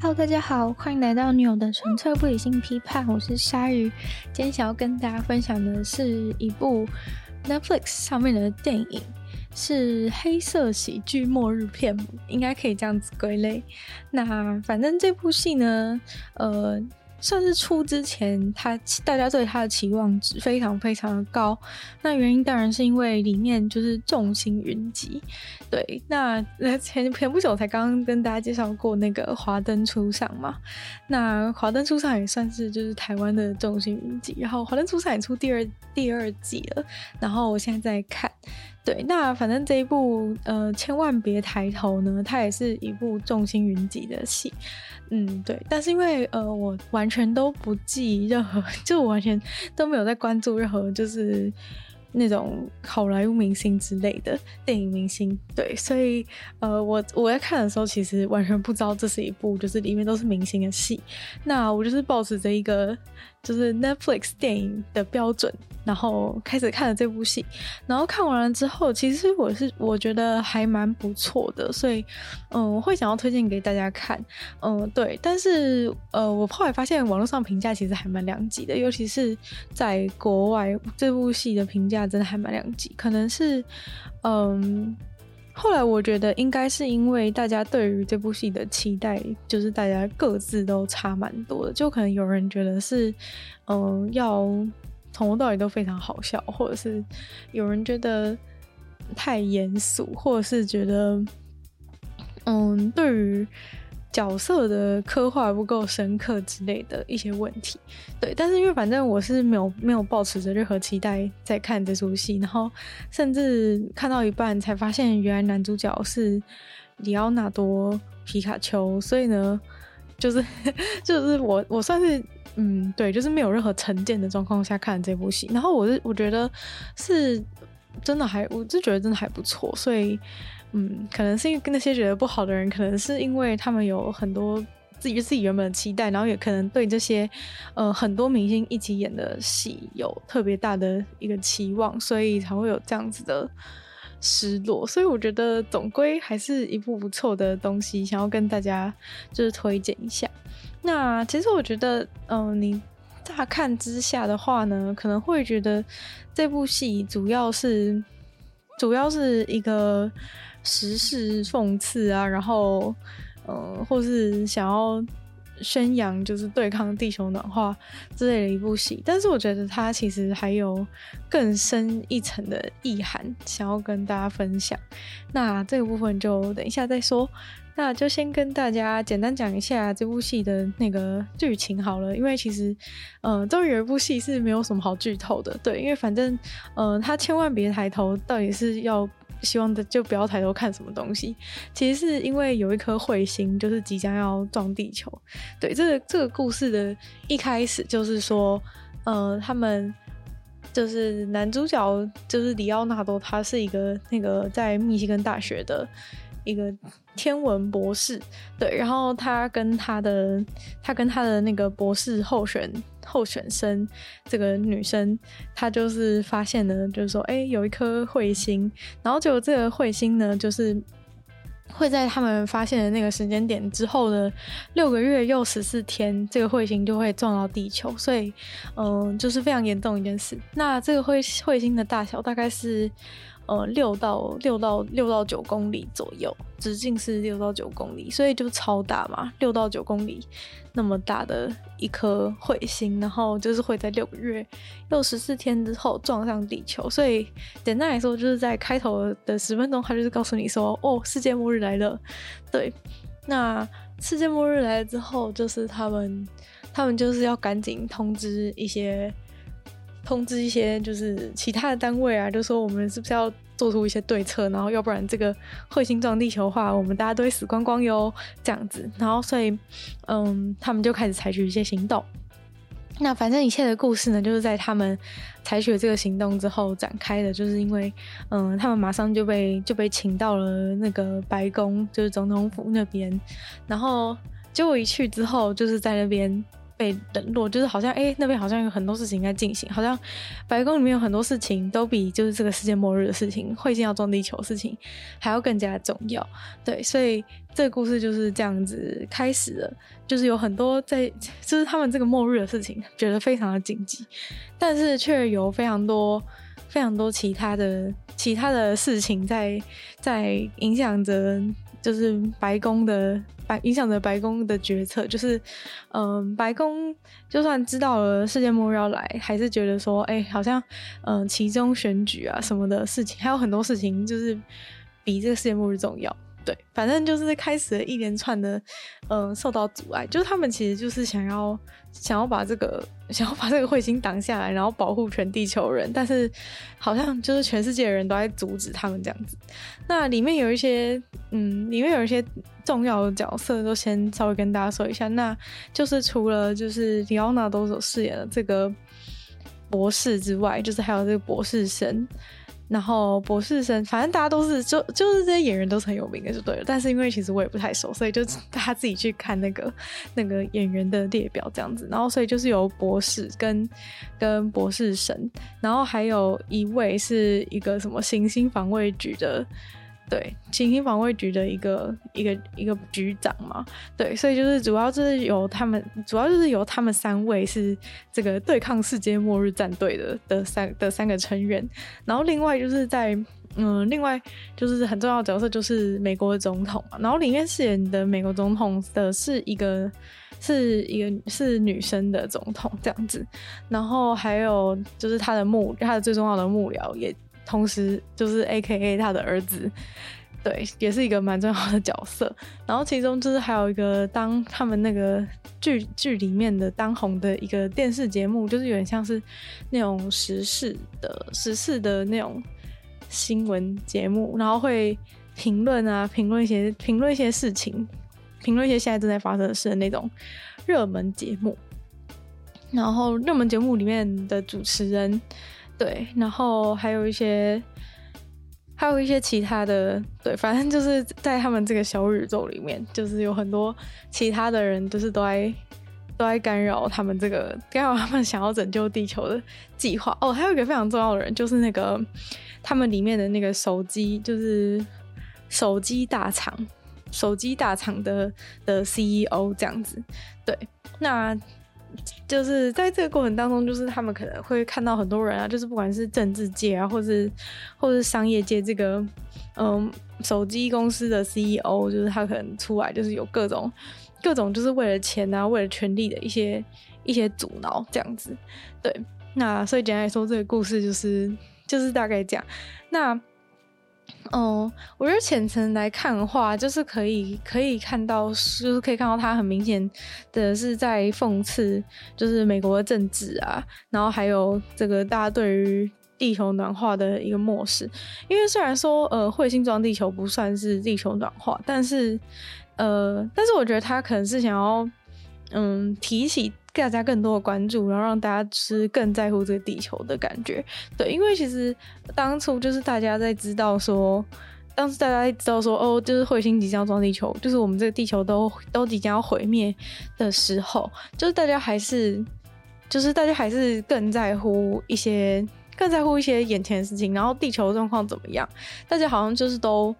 Hello，大家好，欢迎来到女友的纯粹不理性批判，我是鲨鱼。今天想要跟大家分享的是一部 Netflix 上面的电影，是黑色喜剧末日片，应该可以这样子归类。那反正这部戏呢，呃。算是出之前，他大家对他的期望值非常非常的高。那原因当然是因为里面就是众星云集。对，那前前不久才刚刚跟大家介绍过那个《华灯初上》嘛。那《华灯初上》也算是就是台湾的众星云集。然后《华灯初上》也出第二第二季了。然后我现在在看。对，那反正这一部呃，千万别抬头呢，它也是一部众星云集的戏。嗯，对，但是因为呃，我完全都不记任何，就我完全都没有在关注任何，就是那种好莱坞明星之类的电影明星，对，所以呃，我我在看的时候，其实完全不知道这是一部就是里面都是明星的戏。那我就是抱持着一个就是 Netflix 电影的标准。然后开始看了这部戏，然后看完了之后，其实我是我觉得还蛮不错的，所以嗯，我会想要推荐给大家看，嗯，对。但是呃，我后来发现网络上评价其实还蛮两极的，尤其是在国外，这部戏的评价真的还蛮两极。可能是嗯，后来我觉得应该是因为大家对于这部戏的期待，就是大家各自都差蛮多的，就可能有人觉得是嗯要。从头到尾都非常好笑，或者是有人觉得太严肃，或者是觉得，嗯，对于角色的刻画不够深刻之类的一些问题。对，但是因为反正我是没有没有抱持着任何期待在看这出戏，然后甚至看到一半才发现原来男主角是里奥纳多皮卡丘，所以呢，就是 就是我我算是。嗯，对，就是没有任何成见的状况下看这部戏，然后我是我觉得是真的还，我就觉得真的还不错，所以嗯，可能是因为跟那些觉得不好的人，可能是因为他们有很多自己自己原本的期待，然后也可能对这些呃很多明星一起演的戏有特别大的一个期望，所以才会有这样子的失落。所以我觉得总归还是一部不错的东西，想要跟大家就是推荐一下。那其实我觉得，嗯、你乍看之下的话呢，可能会觉得这部戏主要是主要是一个时事讽刺啊，然后，呃，或是想要宣扬就是对抗地球暖化之类的一部戏。但是我觉得它其实还有更深一层的意涵，想要跟大家分享。那这个部分就等一下再说。那就先跟大家简单讲一下这部戏的那个剧情好了，因为其实，呃，终于有一部戏是没有什么好剧透的，对，因为反正，呃，他千万别抬头，到底是要希望的就不要抬头看什么东西，其实是因为有一颗彗星就是即将要撞地球，对，这个这个故事的一开始就是说，呃，他们就是男主角就是里奥纳多，他是一个那个在密西根大学的。一个天文博士，对，然后他跟他的他跟他的那个博士候选候选生，这个女生，她就是发现了，就是说，哎，有一颗彗星，然后就这个彗星呢，就是会在他们发现的那个时间点之后的六个月又十四天，这个彗星就会撞到地球，所以，嗯、就是非常严重一件事。那这个彗彗星的大小大概是。呃，六到六到六到九公里左右，直径是六到九公里，所以就超大嘛，六到九公里那么大的一颗彗星，然后就是会在六个月又十四天之后撞上地球，所以简单来说，就是在开头的十分钟，他就是告诉你说，哦，世界末日来了。对，那世界末日来了之后，就是他们他们就是要赶紧通知一些。通知一些就是其他的单位啊，就说我们是不是要做出一些对策，然后要不然这个彗星撞地球的话，我们大家都会死光光哟，这样子。然后所以，嗯，他们就开始采取一些行动。那反正一切的故事呢，就是在他们采取了这个行动之后展开的，就是因为，嗯，他们马上就被就被请到了那个白宫，就是总统府那边。然后结果一去之后，就是在那边。被冷落，就是好像哎、那边好像有很多事情在进行，好像白宫里面有很多事情都比就是这个世界末日的事情、彗星要撞地球的事情还要更加重要。对，所以这个故事就是这样子开始了，就是有很多在就是他们这个末日的事情觉得非常的紧急，但是却有非常多非常多其他的其他的事情在在影响着。就是白宫的白影响着白宫的决策，就是，嗯、白宫就算知道了世界末日要来，还是觉得说，哎、好像，嗯、其中选举啊什么的事情，还有很多事情，就是比这个世界末日重要。对，反正就是开始了一连串的，嗯、受到阻碍，就是他们其实就是想要想要把这个 想要把这个彗星挡下来，然后保护全地球人，但是好像就是全世界的人都在阻止他们这样子。那里面有一些，嗯，里面有一些重要的角色，都先稍微跟大家说一下。那就是除了就是李奥纳多所饰演的这个博士之外，就是还有这个博士生。然后博士生，反正大家都是就就是这些演员都是很有名的，就对了。但是因为其实我也不太熟，所以就大家自己去看那个那个演员的列表这样子。然后所以就是有博士跟跟博士生，然后还有一位是一个什么行星防卫局的。对，行星防卫局的一个一个一个局长嘛，对，所以就是主要就是由他们，主要就是由他们三位是这个对抗世界末日战队的的三的三个成员，然后另外就是在嗯，另外就是很重要的角色就是美国的总统嘛，然后里面饰演的美国总统的是一个是一个是女生的总统这样子，然后还有就是他的幕他的最重要的幕僚也。同时，就是 A.K.A 他的儿子，对，也是一个蛮重要的角色。然后其中就是还有一个当他们那个剧剧里面的当红的一个电视节目，就是有点像是那种时事的时事的那种新闻节目，然后会评论啊，评论一些评论一些事情，评论一些现在正在发生的事的那种热门节目。然后热门节目里面的主持人。对，然后还有一些，还有一些其他的，对，反正就是在他们这个小宇宙里面，就是有很多其他的人，就是都在都在干扰他们这个干扰他们想要拯救地球的计划。哦，还有一个非常重要的人，就是那个他们里面的那个手机，就是手机大厂，手机大厂的的 CEO 这样子。对，那。就是在这个过程当中，就是他们可能会看到很多人啊，就是不管是政治界啊，或是或是商业界，这个嗯，手机公司的 CEO，就是他可能出来，就是有各种各种，就是为了钱啊，为了权力的一些一些阻挠这样子。对，那所以简单来说，这个故事就是就是大概讲那。嗯，我觉得浅层来看的话，就是可以可以看到，就是可以看到他很明显的是在讽刺，就是美国的政治啊，然后还有这个大家对于地球暖化的一个漠视。因为虽然说呃彗星撞地球不算是地球暖化，但是呃，但是我觉得他可能是想要嗯提起。大家更多的关注，然后让大家是更在乎这个地球的感觉。对，因为其实当初就是大家在知道说，当时大家知道说，哦，就是彗星即将撞地球，就是我们这个地球都都即将要毁灭的时候，就是大家还是，就是大家还是更在乎一些，更在乎一些眼前的事情。然后地球状况怎么样？大家好像就是都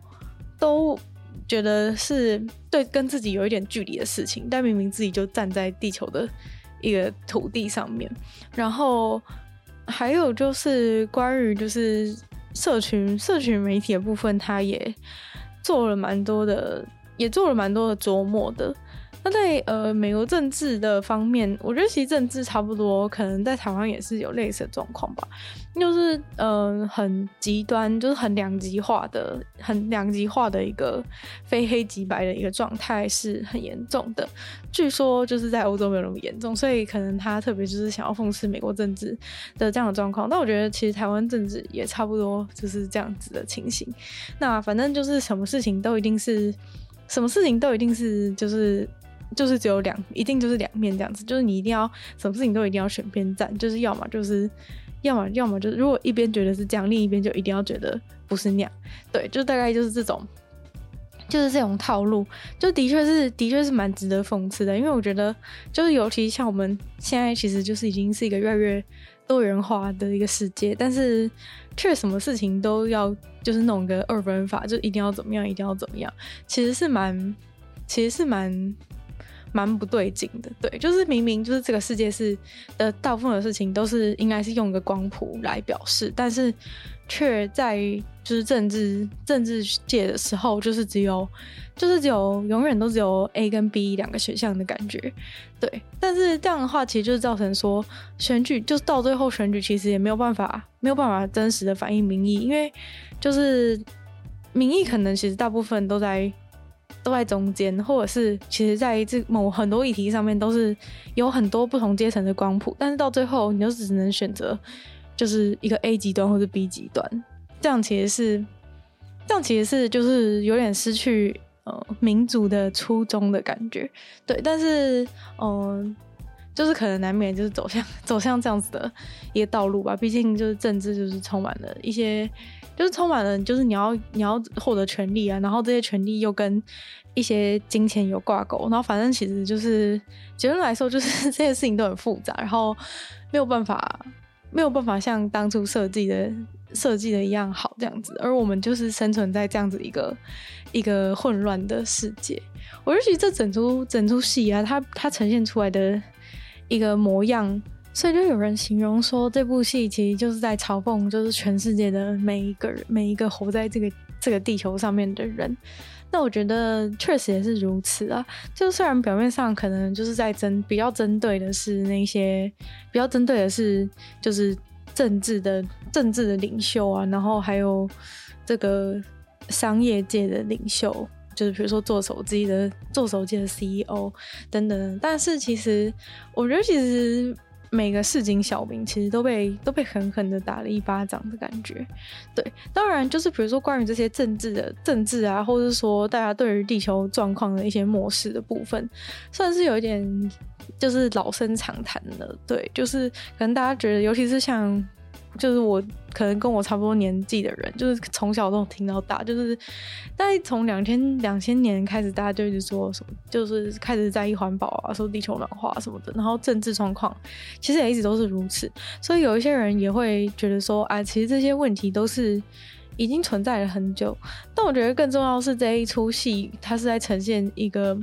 都觉得是对跟自己有一点距离的事情，但明明自己就站在地球的。一个土地上面，然后还有就是关于就是社群社群媒体的部分，他也做了蛮多的，也做了蛮多的琢磨的。那在呃美国政治的方面，我觉得其实政治差不多，可能在台湾也是有类似的状况吧。就是嗯、呃、很极端，就是很两极化的，很两极化的一个非黑即白的一个状态是很严重的。据说就是在欧洲没有那么严重，所以可能他特别就是想要讽刺美国政治的这样的状况。但我觉得其实台湾政治也差不多就是这样子的情形。那反正就是什么事情都一定是，什么事情都一定是就是。就是只有两，一定就是两面这样子，就是你一定要什么事情都一定要选边站，就是要么就是，要么要么就是，如果一边觉得是这样，另一边就一定要觉得不是那样，对，就大概就是这种就是这种套路，就的确是的确是蛮值得讽刺的，因为我觉得就是尤其像我们现在其实就是已经是一个越来越多元化的一个世界，但是却什么事情都要就是弄个二分法，就一定要怎么样，一定要怎么样，其实是蛮，其实是蛮蛮不对劲的。对，就是明明就是这个世界是的大部分的事情都是应该是用一个光谱来表示，但是却在就是政治政治界的时候，就是只有。就是只有永远都只有 A 跟 B 两个选项的感觉，对。但是这样的话，其实就是造成说选举，就是到最后选举其实也没有办法，没有办法真实的反映民意，因为就是民意可能其实大部分都在都在中间，或者是其实在这某很多议题上面都是有很多不同阶层的光谱，但是到最后你就只能选择就是一个 A 极端或者 B 极端，这样其实是这样其实是就是有点失去。呃，民主的初衷的感觉，对，但是，嗯、就是可能难免就是走向 走向这样子的一个道路吧。毕竟就是政治就是充满了一些，就是充满了就是你要你要获得权利啊，然后这些权利又跟一些金钱有挂钩，然后反正其实就是结论来说，就是 这些事情都很复杂，然后没有办法没有办法像当初设计的。设计的一样好这样子，而我们就是生存在这样子一个一个混乱的世界。我就觉得这整出整出戏啊，它它呈现出来的一个模样，所以就有人形容说，这部戏其实就是在嘲讽，就是全世界的每一个人，每一个活在这个这个地球上面的人。那我觉得确实也是如此啊。就虽然表面上可能就是在针比较针对的是那些比较针对的是就是。政治的政治的领袖啊，然后还有这个商业界的领袖，就是比如说做手机的做手机的 CEO 等等。但是其实我觉得，其实每个市井小民其实都被都被狠狠的打了一巴掌的感觉。对，当然就是比如说关于这些政治的政治啊，或者是说大家对于地球状况的一些漠视的部分，算是有一点。就是老生常谈了，对，就是可能大家觉得，尤其是像，就是我可能跟我差不多年纪的人，就是从小都听到大，就是大概从两千两千年开始，大家就一直说什么，就是开始在意环保啊，说地球暖化什么的，然后政治状况其实也一直都是如此，所以有一些人也会觉得说，啊，其实这些问题都是已经存在了很久，但我觉得更重要的是这一出戏，它是在呈现一个。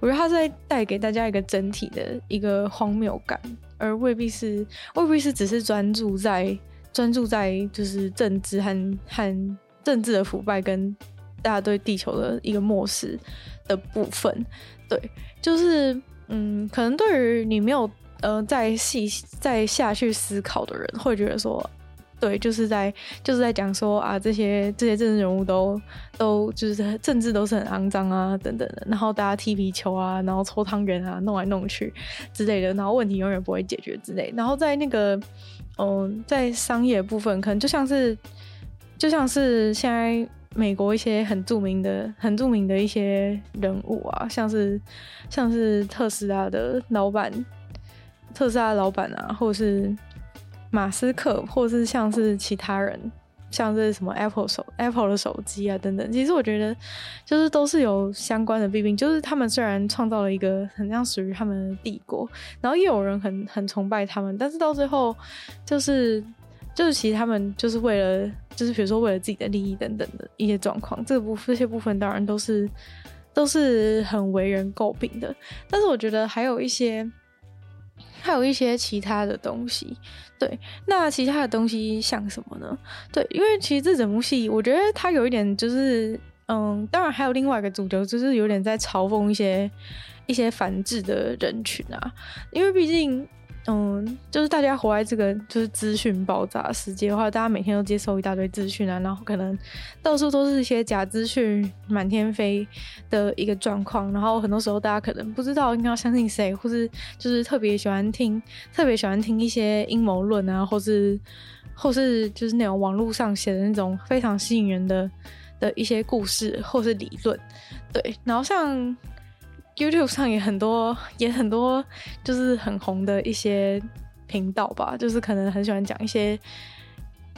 我觉得它是在带给大家一个整体的一个荒谬感，而未必是未必是只是专注在专注在就是政治和和政治的腐败跟大家对地球的一个漠视的部分。对，就是嗯，可能对于你没有呃再细再下去思考的人，会觉得说。对，就是在就是在讲说啊，这些这些政治人物都都就是政治都是很肮脏啊，等等的，然后大家踢皮球啊，然后搓汤圆啊，弄来弄去之类的，然后问题永远不会解决之类。然后在那个嗯，在商业部分，可能就像是就像是现在美国一些很著名的很著名的一些人物啊，像是像是特斯拉的老板，特斯拉的老板啊，或者是。马斯克，或是像是其他人，像是什么 Apple 手 Apple 的手机啊等等，其实我觉得就是都是有相关的弊病。就是他们虽然创造了一个很像属于他们的帝国，然后也有人很很崇拜他们，但是到最后就是就是其实他们就是为了就是比如说为了自己的利益等等的一些状况，这部这些部分当然都是都是很为人诟病的。但是我觉得还有一些。还有一些其他的东西，对，那其他的东西像什么呢？对，因为其实这整部戏，我觉得它有一点就是，嗯，当然还有另外一个主角，就是有点在嘲讽一些一些反制的人群啊，因为毕竟。嗯，就是大家活在这个就是资讯爆炸的世界的话，大家每天都接受一大堆资讯啊，然后可能到处都是一些假资讯满天飞的一个状况，然后很多时候大家可能不知道应该要相信谁，或是就是特别喜欢听，特别喜欢听一些阴谋论啊，或是或是就是那种网络上写的那种非常吸引人的的一些故事或是理论，对，然后像。YouTube 上也很多，也很多，就是很红的一些频道吧，就是可能很喜欢讲一些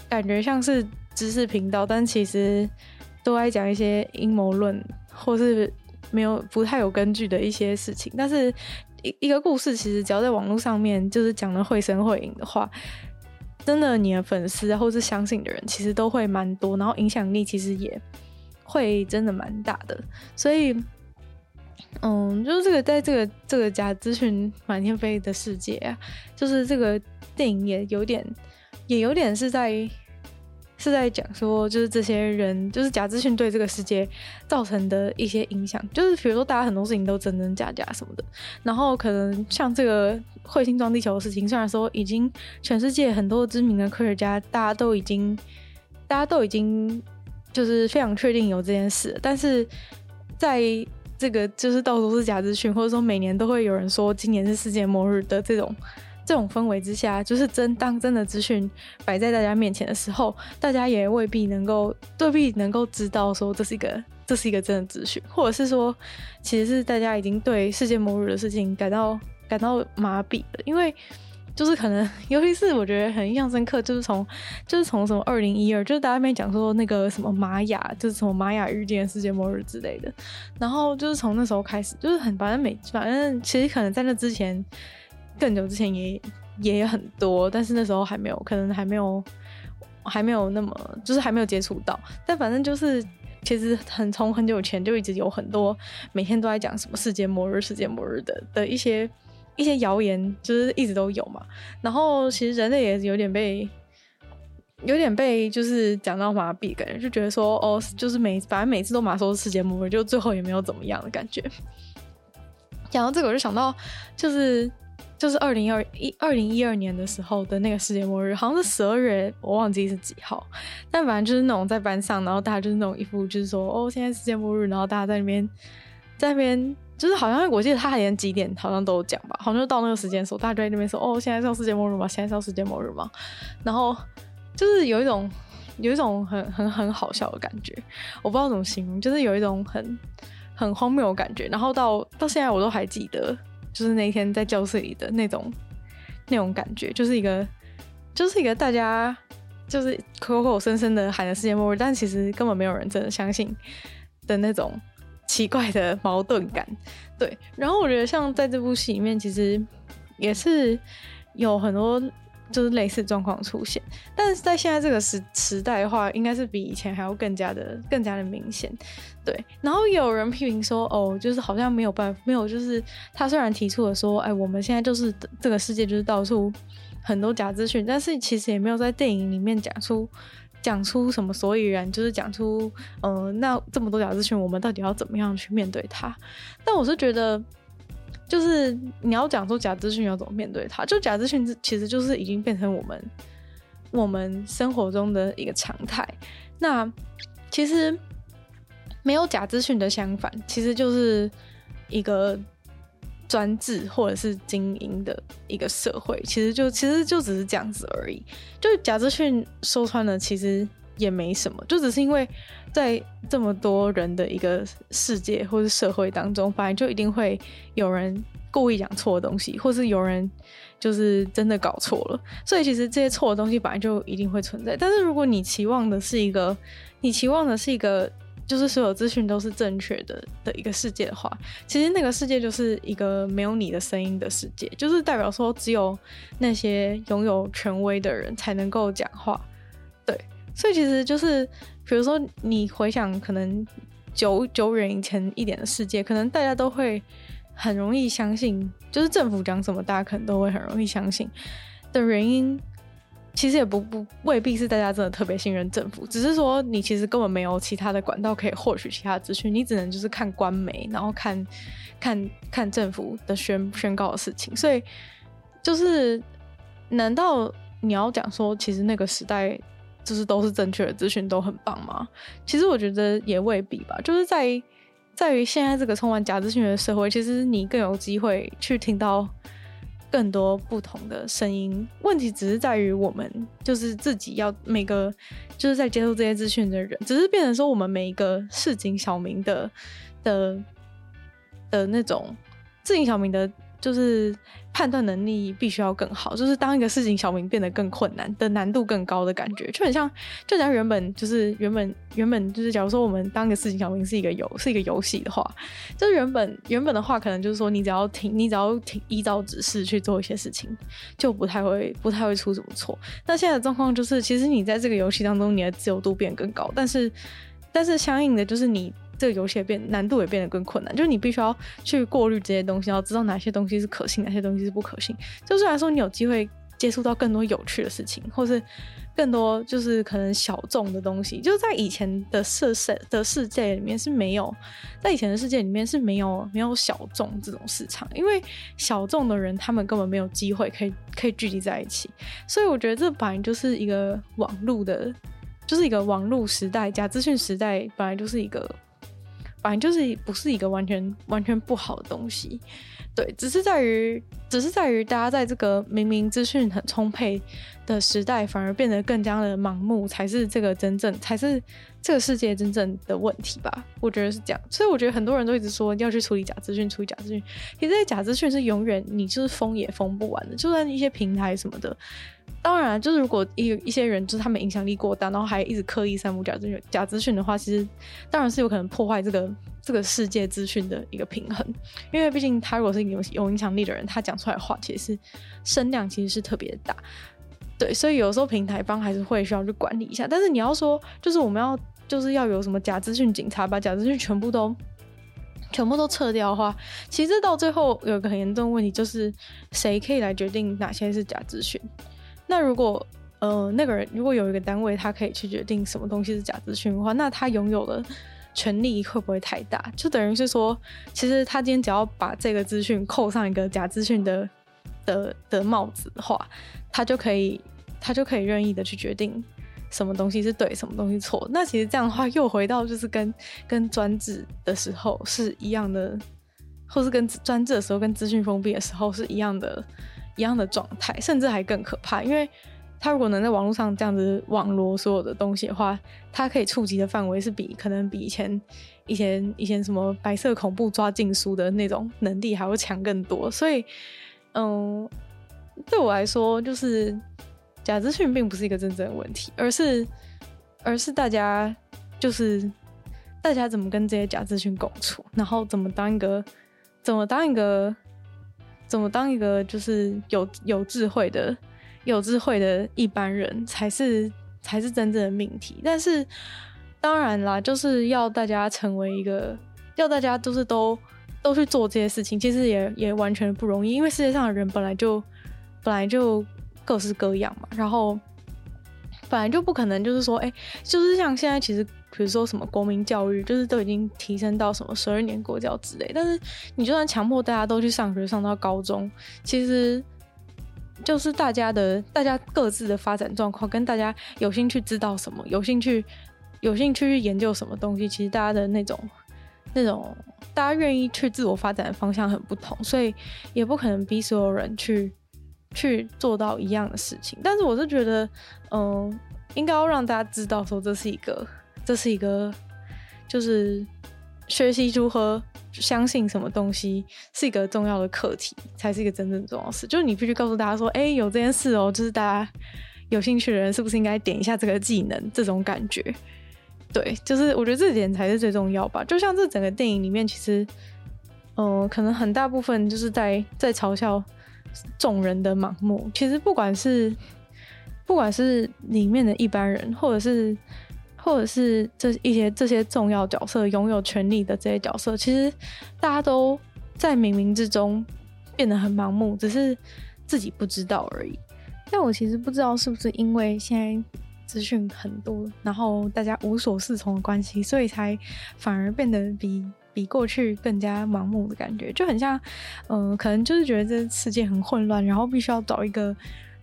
感觉像是知识频道，但其实都爱讲一些阴谋论，或是没有不太有根据的一些事情。但是一一个故事，其实只要在网络上面就是讲的绘声绘影的话，真的你的粉丝或是相信的人，其实都会蛮多，然后影响力其实也会真的蛮大的。所以，嗯，就是这个在这个这个假资讯 满天飞的世界啊，就是这个电影也有点，也有点是在。是在讲说，就是这些人，就是假资讯对这个世界造成的一些影响，就是比如说大家很多事情都真真假假什么的，然后可能像这个彗星撞地球的事情，虽然说已经全世界很多知名的科学家，大家都已经，大家都已经就是非常确定有这件事，但是在这个就是到处是假资讯，或者说每年都会有人说今年是世界末日的这种。这种氛围之下，就是真当真的资讯摆在大家面前的时候，大家也未必能够未必能够知道说这是一个这是一个真的资讯，或者是说，其实是大家已经对世界末日的事情感到感到麻痹了，因为就是可能，尤其是我觉得很印象深刻，就是从就是从什么二零一二，就是大家没讲说那个什么玛雅，就是什么玛雅预见世界末日之类的，然后就是从那时候开始，就是很反正每反正其实可能在那之前。更久之前也也很多，但是那时候还没有，可能还没有，还没有那么，就是还没有接触到。但反正就是，其实很从很久以前就一直有很多，每天都在讲什么世界末日、世界末日的的一些一些谣言，就是一直都有嘛。然后其实人类也有点被，有点被就是讲到麻痹，感觉就觉得说哦，就是每反正每次都马说世界末日，就最后也没有怎么样的感觉。讲到这个，我就想到就是。就是二零二一二零一二年的时候的那个世界末日，好像是十二月，我忘记是几号。但反正就是那种在班上，然后大家就是那种一副就是说，哦，现在世界末日，然后大家在那边，在那边，就是好像我记得他连几点好像都有讲吧，好像就到那个时间的时候，大家就在那边说，哦，现在是世界末日吗？现在是世界末日吗？然后就是有一种有一种很很很好笑的感觉，我不知道怎么形容，就是有一种很很荒谬的感觉。然后到到现在我都还记得。就是那天在教室里的那种那种感觉，就是一个就是一个大家就是口口声声的喊着世界末日，但其实根本没有人真的相信的那种奇怪的矛盾感。对，然后我觉得像在这部戏里面，其实也是有很多。就是类似状况出现，但是在现在这个时时代的话，应该是比以前还要更加的更加的明显，对。然后有人批评说，哦，就是好像没有办法，没有，就是他虽然提出了说，哎，我们现在就是这个世界就是到处很多假资讯，但是其实也没有在电影里面讲出讲出什么所以然，就是讲出，嗯、呃，那这么多假资讯，我们到底要怎么样去面对它？但我是觉得。就是你要讲出假资讯要怎么面对它，就假资讯其实就是已经变成我们我们生活中的一个常态。那其实没有假资讯的相反，其实就是一个专制或者是精英的一个社会。其实就其实就只是这样子而已。就假资讯说穿了，其实也没什么，就只是因为在这么多人的一个世界或是社会当中，反正就一定会有人故意讲错的东西，或是有人就是真的搞错了。所以其实这些错的东西本来就一定会存在。但是如果你期望的是一个，你期望的是一个，就是所有资讯都是正确的的一个世界的话，其实那个世界就是一个没有你的声音的世界，就是代表说只有那些拥有权威的人才能够讲话。对。所以其实就是，比如说你回想可能久久远以前一点的世界，可能大家都会很容易相信，就是政府讲什么，大家可能都会很容易相信的原因，其实也不不未必是大家真的特别信任政府，只是说你其实根本没有其他的管道可以获取其他资讯，你只能就是看官媒，然后看看看政府的宣宣告的事情。所以就是，难道你要讲说，其实那个时代？就是都是正确的资讯都很棒吗？其实我觉得也未必吧。就是在于在于现在这个充满假资讯的社会，其实你更有机会去听到更多不同的声音。问题只是在于我们就是自己要每个就是在接受这些资讯的人，只是变成说我们每一个市井小民的的的那种市井小民的，就是判断能力必须要更好，就是当一个事情小明变得更困难的难度更高的感觉，就很像，就像原本就是原本原本就是，假如说我们当一个事情小明是一个游是一个游戏的话，就是原本原本的话，可能就是说你只要听你只要听依照指示去做一些事情，就不太会不太会出什么错。那现在的状况就是，其实你在这个游戏当中，你的自由度变更高，但是但是相应的就是你。这个游戏也变难度也变得更困难，就是你必须要去过滤这些东西，要知道哪些东西是可信，哪些东西是不可信。就虽然说你有机会接触到更多有趣的事情，或是更多就是可能小众的东西，就是在以前的世世的世界里面是没有，在以前的世界里面是没有没有小众这种市场，因为小众的人他们根本没有机会可以可以聚集在一起，所以我觉得这本来就是一个网络的，就是一个网络时代，假资讯时代本来就是一个。反正就是不是一个完全完全不好的东西，对，只是在于，只是在于大家在这个明明资讯很充沛的时代，反而变得更加的盲目，才是这个真正，才是这个世界真正的问题吧？我觉得是这样，所以我觉得很多人都一直说要去处理假资讯，处理假资讯，其实这些假资讯是永远你就是封也封不完的，就算一些平台什么的。当然，就是如果一一些人，就是他们影响力过大，然后还一直刻意散布假资讯、假资讯的话，其实当然是有可能破坏这个这个世界资讯的一个平衡。因为毕竟他如果是有有影响力的人，他讲出来的话其实是声量其实是特别大。对，所以有时候平台方还是会需要去管理一下。但是你要说，就是我们要就是要有什么假资讯警察，把假资讯全部都全部都撤掉的话，其实到最后有一个很严重的问题，就是谁可以来决定哪些是假资讯？那如果呃那个人如果有一个单位，他可以去决定什么东西是假资讯的话，那他拥有的权力会不会太大？就等于是说，其实他今天只要把这个资讯扣上一个假资讯的的的帽子的话，他就可以他就可以任意的去决定什么东西是对，什么东西错。那其实这样的话又回到就是跟跟专制的时候是一样的，或是跟专制的时候跟资讯封闭的时候是一样的。一样的状态，甚至还更可怕，因为他如果能在网络上这样子网罗所有的东西的话，他可以触及的范围是比可能比以前以前以前什么白色恐怖抓禁书的那种能力还要强更多。所以，嗯，对我来说，就是假资讯并不是一个真正的问题，而是而是大家就是大家怎么跟这些假资讯共处，然后怎么当一个怎么当一个。怎么当一个就是有有智慧的、有智慧的一般人，才是才是真正的命题。但是当然啦，就是要大家成为一个，要大家就是都都去做这些事情，其实也也完全不容易，因为世界上的人本来就本来就各式各样嘛，然后本来就不可能就是说，哎，就是像现在其实。比如说什么国民教育，就是都已经提升到什么十二年国教之类。但是你就算强迫大家都去上学，上到高中，其实就是大家的大家各自的发展状况，跟大家有兴趣知道什么，有兴趣有兴趣去研究什么东西，其实大家的那种那种大家愿意去自我发展的方向很不同，所以也不可能逼所有人去去做到一样的事情。但是我是觉得，嗯，应该要让大家知道说这是一个。这是一个，就是学习如何相信什么东西是一个重要的课题，才是一个真正重要的事。就是你必须告诉大家说，哎，有这件事哦，就是大家有兴趣的人是不是应该点一下这个技能？这种感觉，对，就是我觉得这点才是最重要吧。就像这整个电影里面，其实，嗯、可能很大部分就是在在嘲笑众人的盲目。其实不管是不管是里面的一般人，或者是。或者是这一些这些重要角色拥有权力的这些角色，其实大家都在冥冥之中变得很盲目，只是自己不知道而已。但我其实不知道是不是因为现在资讯很多，然后大家无所适从的关系，所以才反而变得比比过去更加盲目的感觉，就很像，嗯、可能就是觉得这世界很混乱，然后必须要找一个。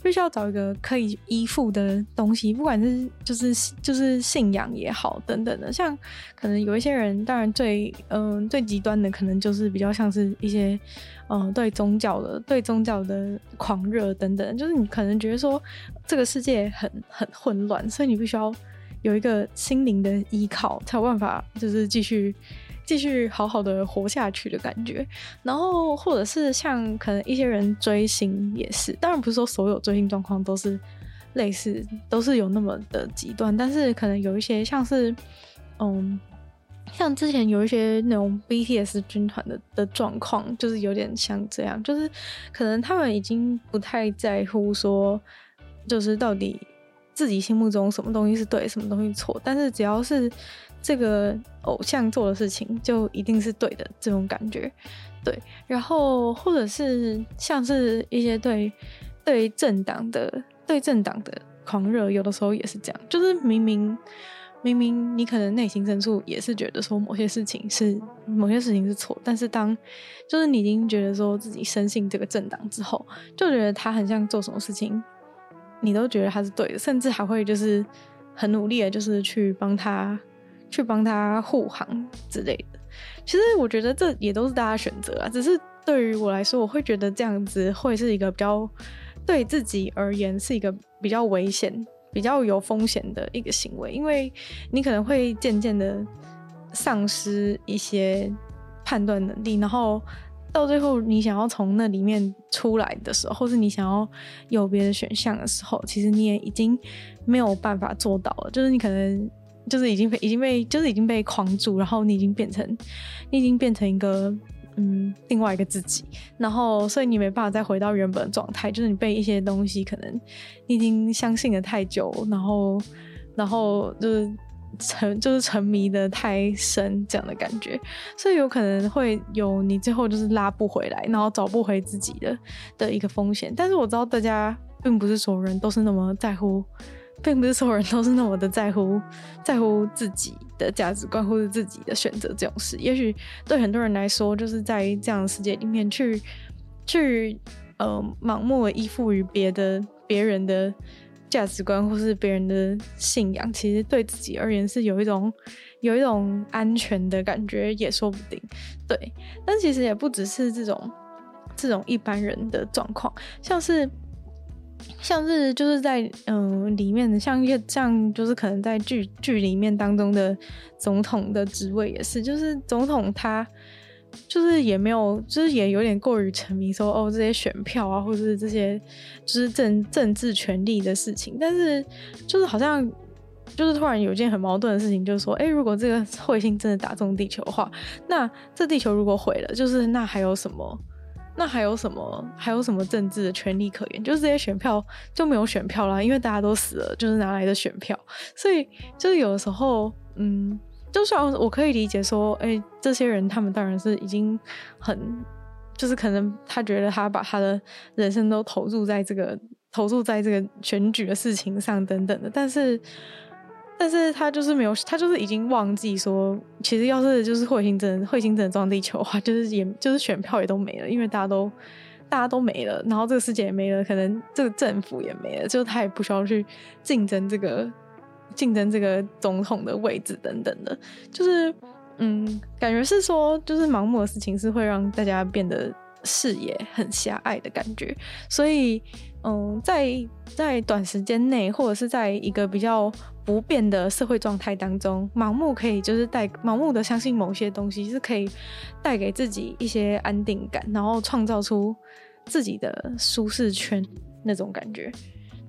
必须要找一个可以依附的东西，不管是就是就是信仰也好，等等的。像可能有一些人，当然最嗯、最极端的，可能就是比较像是一些嗯、呃、对宗教的对宗教的狂热等等。就是你可能觉得说这个世界很很混乱，所以你必须要有一个心灵的依靠，才有办法就是继续继续好好的活下去的感觉。然后或者是像可能一些人追星也是，当然不是说所有追星状况都是类似，都是有那么的极端，但是可能有一些像是嗯。像之前有一些那种 BTS 军团的的状况，就是有点像这样，就是可能他们已经不太在乎说，就是到底自己心目中什么东西是对，什么东西错，但是只要是这个偶像做的事情，就一定是对的这种感觉，对。然后或者是像是一些对对政党的对政党的狂热，有的时候也是这样，就是明明。明明你可能内心深处也是觉得说某些事情是某些事情是错，但是当就是你已经觉得说自己深信这个政党之后，就觉得他很像做什么事情，你都觉得他是对的，甚至还会就是很努力的，就是去帮他去帮他护航之类的。其实我觉得这也都是大家选择啊，只是对于我来说，我会觉得这样子会是一个比较对自己而言是一个比较危险。比较有风险的一个行为，因为你可能会渐渐的丧失一些判断能力，然后到最后你想要从那里面出来的时候，或是你想要有别的选项的时候，其实你也已经没有办法做到了。就是你可能就是已经被已经被就是已经被框住，然后你已经变成你已经变成一个。嗯，另外一个自己，然后所以你没办法再回到原本的状态，就是你被一些东西可能你已经相信了太久，然后然后就是沉就是沉迷的太深这样的感觉，所以有可能会有你最后就是拉不回来，然后找不回自己的的一个风险。但是我知道大家并不是所有人都是那么在乎。并不是所有人都是那么的在乎，在乎自己的价值观或者自己的选择这种事。也许对很多人来说，就是在这样的世界里面去，去呃盲目的依附于别的别人的价值观或是别人的信仰，其实对自己而言是有一种有一种安全的感觉，也说不定。对，但其实也不只是这种这种一般人的状况，像是。像是就是在嗯、里面的像一像就是可能在剧剧里面当中的总统的职位也是，就是总统他就是也没有就是也有点过于沉迷说哦这些选票啊或者是这些就是政政治权力的事情，但是就是好像就是突然有件很矛盾的事情，就是说哎如果这个彗星真的打中地球的话，那这地球如果毁了，就是那还有什么？那还有什么？还有什么政治的权利可言？就是这些选票就没有选票啦，因为大家都死了，就是哪来的选票？所以就是有的时候，嗯，就算我可以理解说，哎、欸，这些人他们当然是已经很，就是可能他觉得他把他的人生都投入在这个投入在这个选举的事情上等等的，但是。但是他就是没有，他就是已经忘记说，其实要是就是彗星真彗星真的撞地球的话，就是也就是选票也都没了，因为大家都大家都没了，然后这个世界也没了，可能这个政府也没了，就他也不需要去竞争这个竞争这个总统的位置等等的，就是嗯，感觉是说，就是盲目的事情是会让大家变得视野很狭隘的感觉，所以嗯，在在短时间内或者是在一个比较。不变的社会状态当中，盲目可以就是带盲目的相信某些东西，是可以带给自己一些安定感，然后创造出自己的舒适圈那种感觉。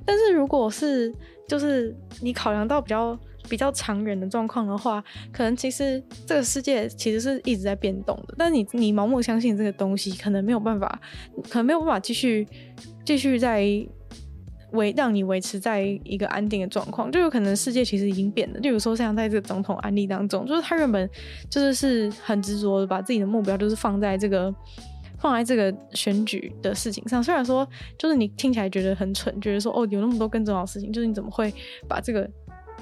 但是如果是就是你考量到比较比较长远的状况的话，可能其实这个世界其实是一直在变动的。但你你盲目相信这个东西，可能没有办法，可能没有办法继续继续在。维让你维持在一个安定的状况，就有可能世界其实已经变了。例如说像在这个总统案例当中，就是他原本就是是很执着的把自己的目标就是放在这个放在这个选举的事情上。虽然说就是你听起来觉得很蠢，觉得说哦有那么多更重要的事情，就是你怎么会把这个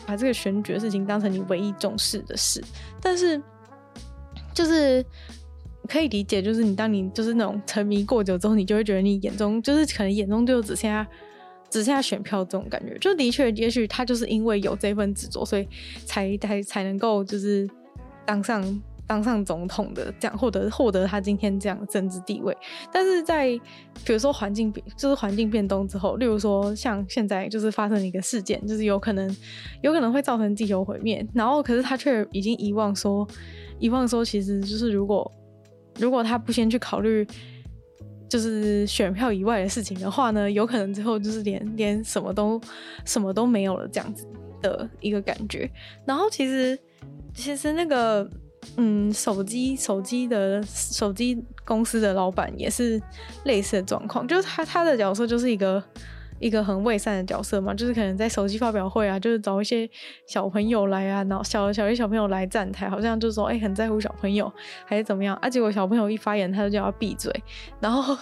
把这个选举的事情当成你唯一重视的事？但是就是可以理解，就是你当你就是那种沉迷过久之后，你就会觉得你眼中就是可能眼中就只剩下。只剩下选票这种感觉，就的确，也许他就是因为有这份执着，所以才才才能够就是当上当上总统的，这样获得获得他今天这样的政治地位。但是在比如说环境变，就是环境变动之后，例如说像现在就是发生一个事件，就是有可能有可能会造成地球毁灭，然后可是他却已经遗忘说遗忘说，其实就是如果如果他不先去考虑。就是选票以外的事情的话呢，有可能之后就是连连什么都什么都没有了这样子的一个感觉。然后其实其实那个嗯，手机手机的手机公司的老板也是类似的状况，就是他他的角色就是一个。一个很伪善的角色嘛，就是可能在手机发表会啊，就是找一些小朋友来啊，然后小小一小朋友来站台，好像就是说，哎、很在乎小朋友还是怎么样啊？结果小朋友一发言，他就叫他闭嘴，然后。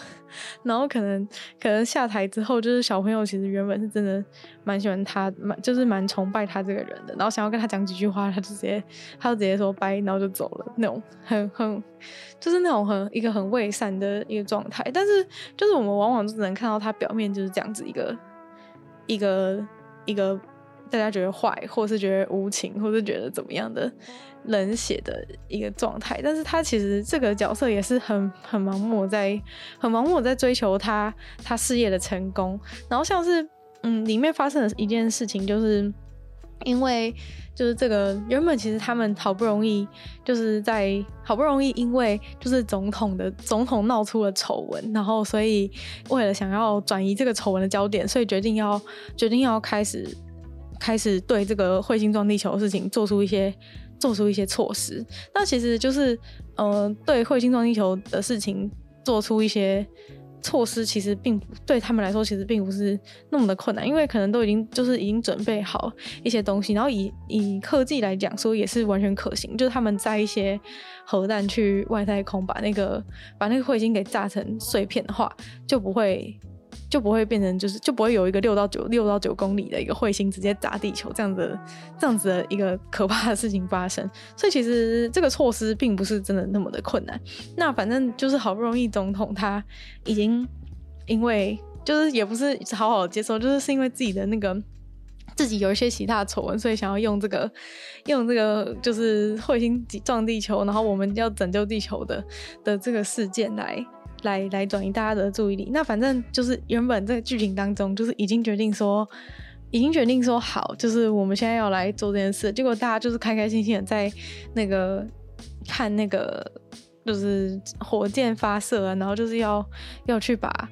然后可能可能下台之后，就是小朋友其实原本是真的蛮喜欢他，蛮就是蛮崇拜他这个人的。然后想要跟他讲几句话，他就直接他就直接说拜，然后就走了。那种很很就是那种很一个很伪善的一个状态。但是就是我们往往只能看到他表面就是这样子一个一个一个大家觉得坏，或是觉得无情，或是觉得怎么样的。冷血的一个状态，但是他其实这个角色也是很很盲目在，很盲目在追求他他事业的成功。然后像是嗯，里面发生的一件事情，就是因为就是这个原本其实他们好不容易就是在好不容易因为就是总统的总统闹出了丑闻，然后所以为了想要转移这个丑闻的焦点，所以决定要决定要开始开始对这个彗星撞地球的事情做出一些。做出一些措施，那其实就是，呃，对彗星撞地球的事情做出一些措施，其实并不对他们来说，其实并不是那么的困难，因为可能都已经就是已经准备好一些东西，然后以以科技来讲说也是完全可行，就是他们载一些核弹去外太空，把那个把那个彗星给炸成碎片的话，就不会。就不会变成，就是就不会有一个六到九六到九公里的一个彗星直接砸地球这样子，这样子的一个可怕的事情发生。所以其实这个措施并不是真的那么的困难。那反正就是好不容易总统他已经因为就是也不是好好的接受，就是是因为自己的那个自己有一些其他的丑闻，所以想要用这个用这个就是彗星撞地球，然后我们要拯救地球的的这个事件来。来来转移大家的注意力。那反正就是原本这个剧情当中，就是已经决定说，已经决定说好，就是我们现在要来做这件事。结果大家就是开开心心的在那个看那个就是火箭发射啊，然后就是要要去把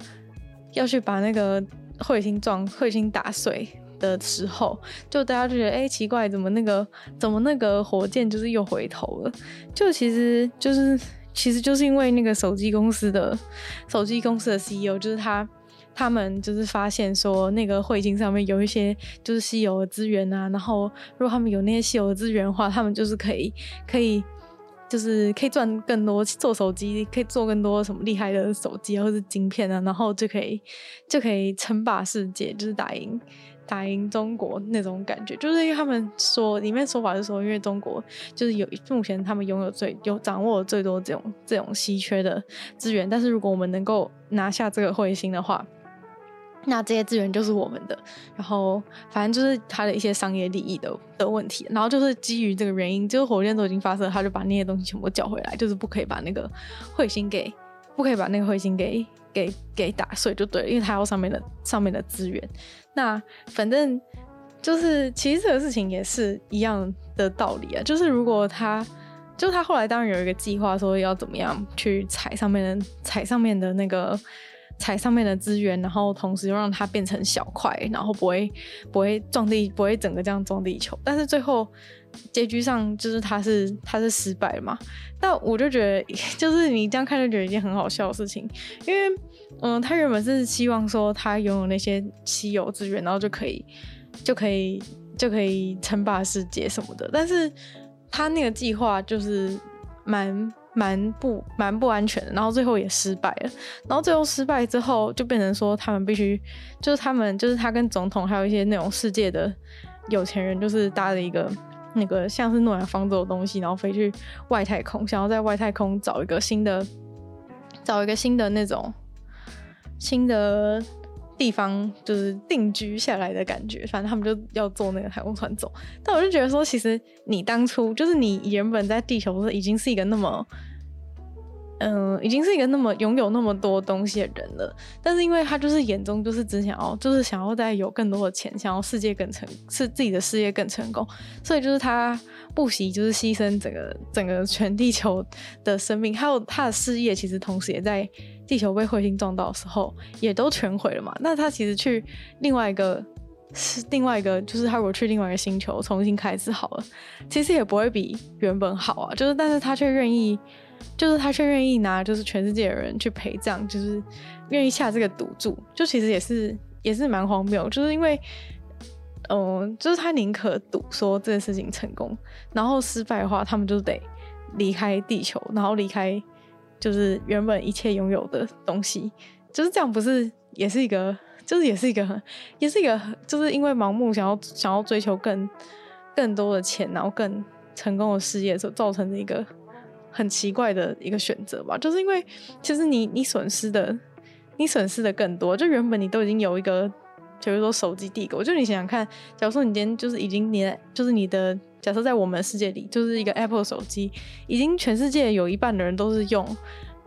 要去把那个彗星撞彗星打碎的时候，就大家就觉得哎、奇怪，怎么那个怎么那个火箭就是又回头了？就其实就是。其实就是因为那个手机公司的手机公司的 CEO，就是他，他们就是发现说那个彗星上面有一些就是稀有的资源啊，然后如果他们有那些稀有的资源的话，他们就是可以可以就是可以赚更多，做手机可以做更多什么厉害的手机或是晶片啊，然后就可以就可以称霸世界，就是打赢。打赢中国那种感觉，就是因为他们说里面说法是说，因为中国就是有目前他们拥有最有掌握最多这种这种稀缺的资源，但是如果我们能够拿下这个彗星的话，那这些资源就是我们的。然后反正就是他的一些商业利益的的问题，然后就是基于这个原因，就是火箭都已经发射，他就把那些东西全部叫回来，就是不可以把那个彗星给不可以把那个彗星给给给打碎就对了，因为他要上面的上面的资源。那反正就是，其实这个事情也是一样的道理啊。就是如果他，就他后来当然有一个计划，说要怎么样去采上面的采上面的那个采上面的资源，然后同时又让它变成小块，然后不会不会撞地，不会整个这样撞地球。但是最后结局上就是他是他是失败嘛。但我就觉得，就是你这样看就觉得一件很好笑的事情，因为。嗯，他原本是希望说他拥有那些稀有资源，然后就可以就可以就可以称霸世界什么的。但是他那个计划就是蛮蛮不蛮不安全的，然后最后也失败了。然后最后失败之后，就变成说他们必须就是他们就是他跟总统还有一些那种世界的有钱人，就是搭了一个那个像是诺亚方舟的东西，然后飞去外太空，想要在外太空找一个新的找一个新的那种。新的地方就是定居下来的感觉，反正他们就要坐那个太空船走。但我就觉得说，其实你当初就是你原本在地球是已经是一个那么。嗯、已经是一个那么拥有那么多东西的人了，但是因为他就是眼中就是只想要，就是想要再有更多的钱，想要世界更成，是自己的事业更成功，所以就是他不惜就是牺牲整个整个全地球的生命，还有他的事业，其实同时也在地球被彗星撞到的时候也都全毁了嘛。那他其实去另外一个是另外一个，就是他如果去另外一个星球重新开始好了，其实也不会比原本好啊。就是但是他却愿意。就是他却愿意拿，就是全世界的人去陪葬，就是愿意下这个赌注，就其实也是也是蛮荒谬。就是因为，嗯、就是他宁可赌说这件事情成功，然后失败的话，他们就得离开地球，然后离开就是原本一切拥有的东西，就是这样，不是也是一个，就是也是一个，也是一个，就是因为盲目想要想要追求更更多的钱，然后更成功的事业所造成的一个。很奇怪的一个选择吧，就是因为其实你你损失的，你损失的更多。就原本你都已经有一个，比如说手机帝国，就你想想看，假如说你今天就是已经你就是你的，假设在我们的世界里就是一个 Apple 手机，已经全世界有一半的人都是用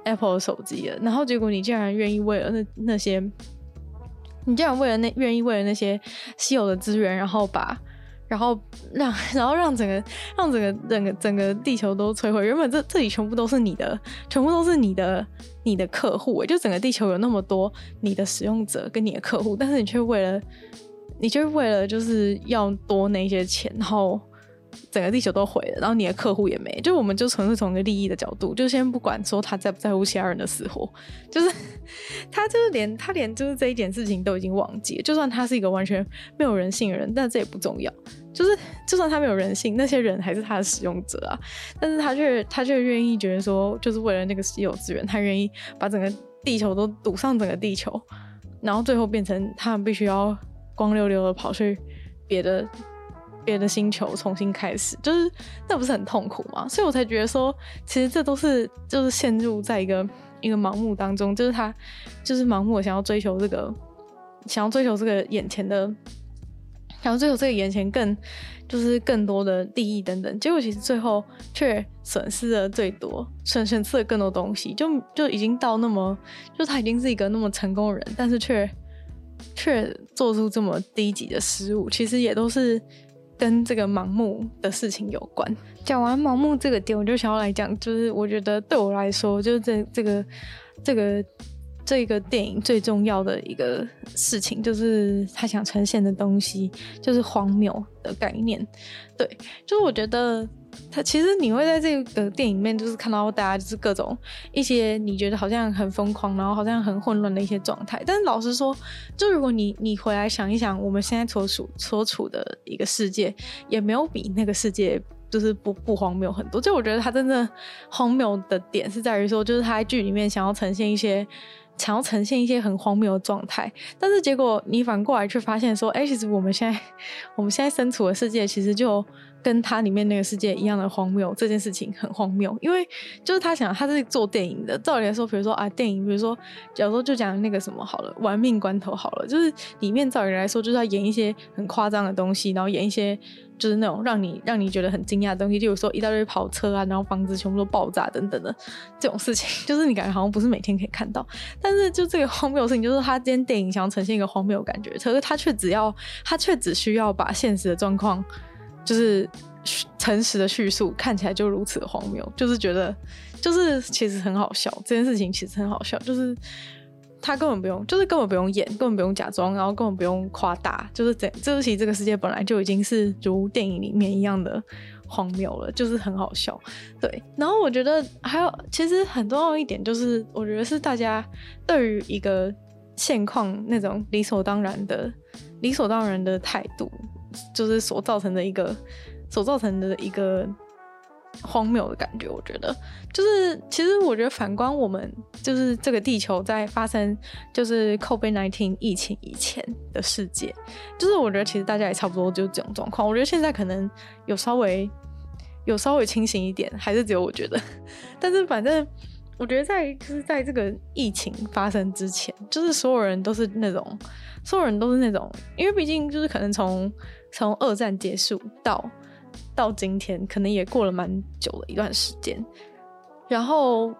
Apple 手机了，然后结果你竟然愿意为了那那些，你竟然为了那愿意为了那些稀有的资源，然后把。然后让，然后让整个，让整个整个整个地球都摧毁。原本这这里全部都是你的，全部都是你的，你的客户。就整个地球有那么多你的使用者跟你的客户，但是你却为了，你却为了就是要多那些钱，然后。整个地球都毁了，然后你的客户也没，就我们就纯粹从一个利益的角度，就先不管说他在不在乎其他人的死活，就是 他就是连他连就是这一点事情都已经忘记了，就算他是一个完全没有人性的人，但这也不重要，就是就算他没有人性，那些人还是他的使用者啊，但是他却他却愿意觉得说，就是为了那个稀有资源，他愿意把整个地球都赌上整个地球，然后最后变成他们必须要光溜溜的跑去别的。别的星球重新开始，就是那不是很痛苦吗？所以我才觉得说，其实这都是就是陷入在一个一个盲目当中，就是他就是盲目的想要追求这个，想要追求这个眼前的，想要追求这个眼前更就是更多的利益等等，结果其实最后却损失了最多，损损失了更多东西，就就已经到那么，就他已经是一个那么成功的人，但是却却做出这么低级的失误，其实也都是。跟这个盲目的事情有关。讲完盲目这个点，我就想要来讲，就是我觉得对我来说，就是这这个这个这个电影最重要的一个事情，就是他想呈现的东西，就是荒谬的概念。对，就是我觉得。他其实你会在这个电影里面，就是看到大家就是各种一些你觉得好像很疯狂，然后好像很混乱的一些状态。但是老实说，就如果你你回来想一想，我们现在所处所处的一个世界，也没有比那个世界就是不不荒谬很多。就我觉得他真的荒谬的点是在于说，就是他在剧里面想要呈现一些。想要呈现一些很荒谬的状态，但是结果你反过来却发现说，哎、其实我们现在 我们现在身处的世界，其实就跟他里面那个世界一样的荒谬。这件事情很荒谬，因为就是他想他是做电影的，照理来说，比如说啊，电影，比如说，假如说就讲那个什么好了，玩命关头好了，就是里面照理来说就是要演一些很夸张的东西，然后演一些。就是那种让你让你觉得很惊讶的东西，例如说一大堆跑车啊，然后房子全部都爆炸等等的这种事情，就是你感觉好像不是每天可以看到。但是就这个荒谬的事情，就是他今天电影想要呈现一个荒谬感觉，可是他却只要他却只需要把现实的状况，就是诚实的叙述，看起来就如此的荒谬，就是觉得就是其实很好笑。这件事情其实很好笑，就是。他根本不用，就是根本不用演，根本不用假装，然后根本不用夸大，就是这，这其实这个世界本来就已经是如电影里面一样的荒谬了，就是很好笑。对，然后我觉得还有，其实很重要一点就是，我觉得是大家对于一个现况那种理所当然的、理所当然的态度，就是所造成的一个，所造成的一个。荒谬的感觉，我觉得就是，其实我觉得反观我们，就是这个地球在发生就是 COVID-19 疫情以前的世界，就是我觉得其实大家也差不多就这种状况。我觉得现在可能有稍微 有稍微清醒一点，还是只有我觉得，但是反正我觉得在就是在这个疫情发生之前，就是所有人都是那种，所有人都是那种，因为毕竟就是可能从从二战结束到到今天，可能也过了蛮久的一段时间，然后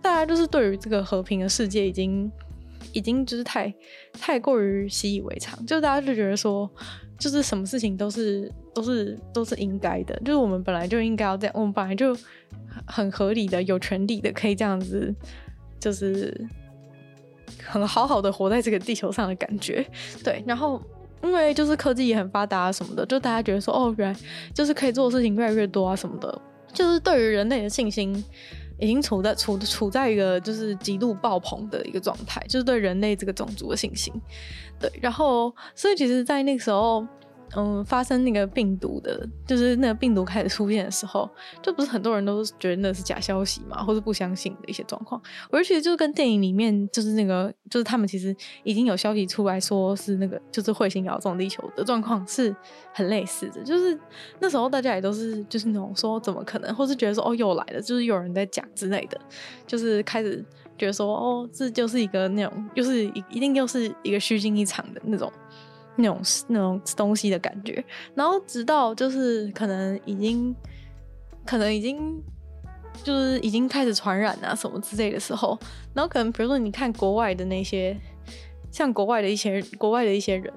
大家就是对于这个和平的世界已经已经就是太太过于习以为常，就大家就觉得说。就是什么事情都是都是都是应该的，就是我们本来就应该要这样，我们本来就很合理的、有权利的可以这样子，就是很好好的活在这个地球上的感觉。对，然后因为就是科技也很发达啊什么的，就大家觉得说哦，原来就是可以做的事情越来越多啊什么的，就是对于人类的信心已经处在处处在一个就是极度爆棚的一个状态，就是对人类这个种族的信心。对，然后所以其实，在那个时候，嗯，发生那个病毒的，就是那个病毒开始出现的时候，就不是很多人都觉得那是假消息嘛，或是不相信的一些状况。而且就是跟电影里面，就是那个，就是他们其实已经有消息出来说是那个，就是彗星咬中地球的状况是很类似的。就是那时候大家也都是就是那种说怎么可能，或是觉得说哦又来了，就是有人在讲之类的，就是开始。觉得说哦，这就是一个那种，就是一一定又是一个虚惊一场的那种，那种那种东西的感觉。然后直到就是可能已经，可能已经就是已经开始传染啊什么之类的时候，然后可能比如说你看国外的那些，像国外的一些国外的一些人，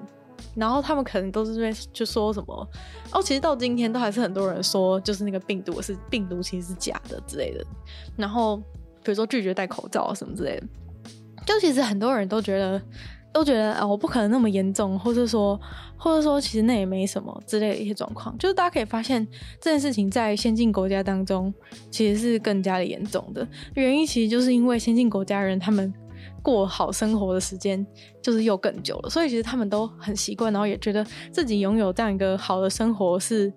然后他们可能都是在就说什么哦，其实到今天都还是很多人说，就是那个病毒是病毒，其实是假的之类的，然后。比如说拒绝戴口罩啊什么之类的，就其实很多人都觉得，都觉得啊，我不可能那么严重，或者说，或者说其实那也没什么之类的一些状况。就是大家可以发现这件事情在先进国家当中其实是更加的严重的。原因其实就是因为先进国家人他们过好生活的时间就是又更久了，所以其实他们都很习惯，然后也觉得自己拥有这样一个好的生活是。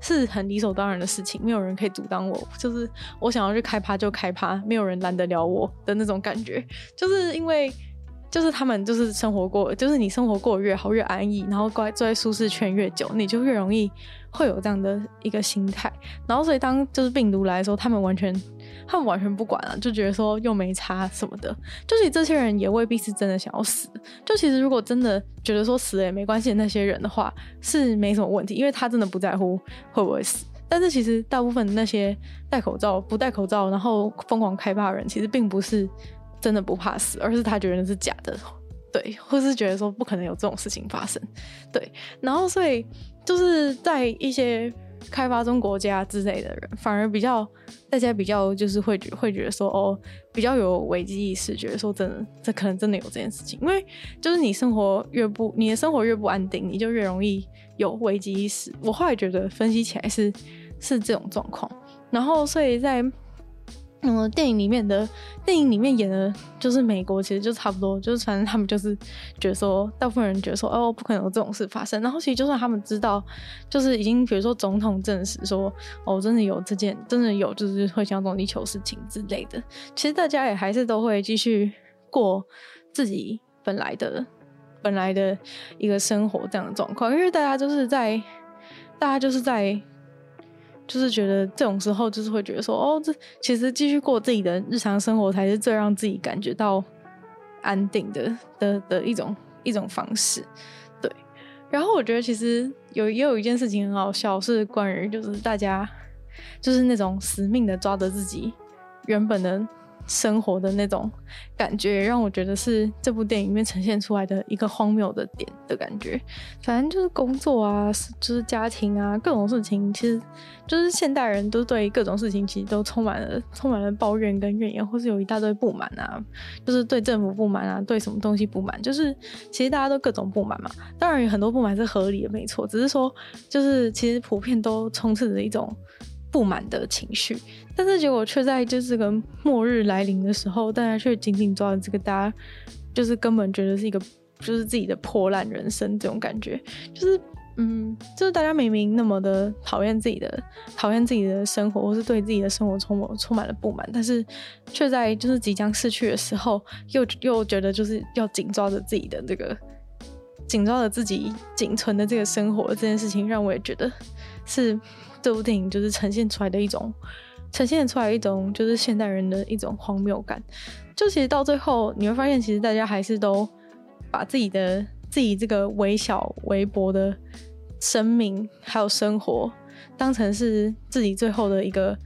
是很理所当然的事情，没有人可以阻挡我。就是我想要去开趴就开趴，没有人拦得了我的那种感觉。就是因为，就是他们就是生活过，就是你生活过越好越安逸，然后乖坐在舒适圈越久，你就越容易会有这样的一个心态。然后所以当就是病毒来的时候，他们完全。他们完全不管了，就觉得说又没差什么的。就是这些人也未必是真的想要死。就其实如果真的觉得说死也没关系的那些人的话，是没什么问题，因为他真的不在乎会不会死。但是其实大部分那些戴口罩、不戴口罩，然后疯狂开趴的人，其实并不是真的不怕死，而是他觉得那是假的，对，或是觉得说不可能有这种事情发生，对。然后所以就是在一些。开发中国家之类的人，反而比较大家比较就是会觉会觉得说哦，比较有危机意识，觉得说真的，这可能真的有这件事情。因为就是你生活越不，你的生活越不安定，你就越容易有危机意识。我后来觉得分析起来是是这种状况，然后所以在。嗯，电影里面的电影里面演的，就是美国，其实就差不多，就是反正他们就是觉得说，大部分人觉得说，哦，不可能有这种事发生。然后其实就算他们知道，就是已经比如说总统证实说，哦，真的有这件，真的有就是会像这种地球事情之类的，其实大家也还是都会继续过自己本来的本来的一个生活这样的状况，因为大家就是在，大家就是在。就是觉得这种时候，就是会觉得说，哦，这其实继续过自己的日常生活才是最让自己感觉到安定的的的一种一种方式，对。然后我觉得其实有也有一件事情很好笑，是关于就是大家就是那种死命的抓着自己原本的。生活的那种感觉，让我觉得是这部电影里面呈现出来的一个荒谬的点的感觉。反正就是工作啊，就是家庭啊，各种事情，其实就是现代人都对各种事情其实都充满了充满了抱怨跟怨言，或是有一大堆不满啊，就是对政府不满啊，对什么东西不满，就是其实大家都各种不满嘛。当然有很多不满是合理的，没错，只是说就是其实普遍都充斥着一种。不满的情绪，但是结果却在就是这个末日来临的时候，大家却紧紧抓着这个，大家就是根本觉得是一个就是自己的破烂人生这种感觉，就是嗯，就是大家明明那么的讨厌自己的讨厌自己的生活，或是对自己的生活充满充满了不满，但是却在就是即将逝去的时候，又又觉得就是要紧抓着自己的这个紧抓着自己仅存的这个生活这件事情，让我也觉得是。这部电影就是呈现出来的一种呈现出来一种就是现代人的一种荒谬感。就其实到最后你会发现，其实大家还是都把自己的自己这个微小微薄的生命还有生活当成是自己最后的一个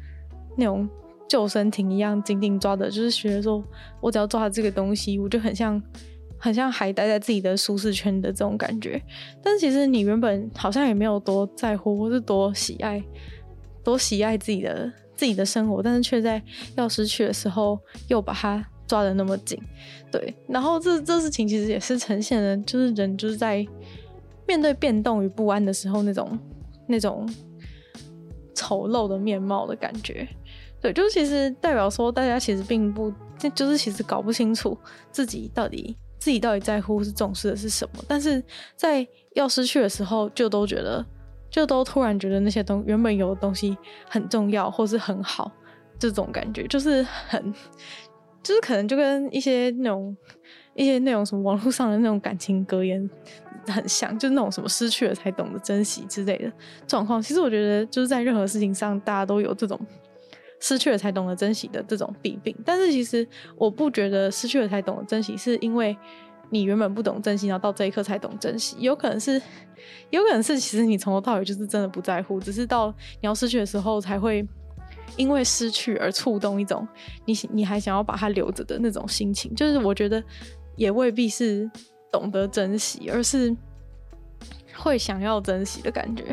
那种救生艇一样紧紧抓的，就是觉得说我只要抓着这个东西，我就很像。很像还待在自己的舒适圈的这种感觉，但是其实你原本好像也没有多在乎，或是多喜爱，多喜爱自己的自己的生活，但是却在要失去的时候又把它抓得那么紧，对。然后这这事情其实也是呈现了，就是人就是在面对变动与不安的时候那种那种丑陋的面貌的感觉，对，就是其实代表说大家其实并不，就是其实搞不清楚自己到底。自己到底在乎是重视的是什么？但是在要失去的时候，就都觉得，就都突然觉得那些东原本有的东西很重要，或是很好，这种感觉就是很，就是可能就跟一些那种一些那种什么网络上的那种感情格言很像，就是那种什么失去了才懂得珍惜之类的状况。其实我觉得就是在任何事情上，大家都有这种。失去了才懂得珍惜的这种弊病，但是其实我不觉得失去了才懂得珍惜，是因为你原本不懂珍惜，然后到这一刻才懂珍惜。有可能是，有可能是，其实你从头到尾就是真的不在乎，只是到你要失去的时候，才会因为失去而触动一种你你还想要把它留着的那种心情。就是我觉得也未必是懂得珍惜，而是。会想要珍惜的感觉，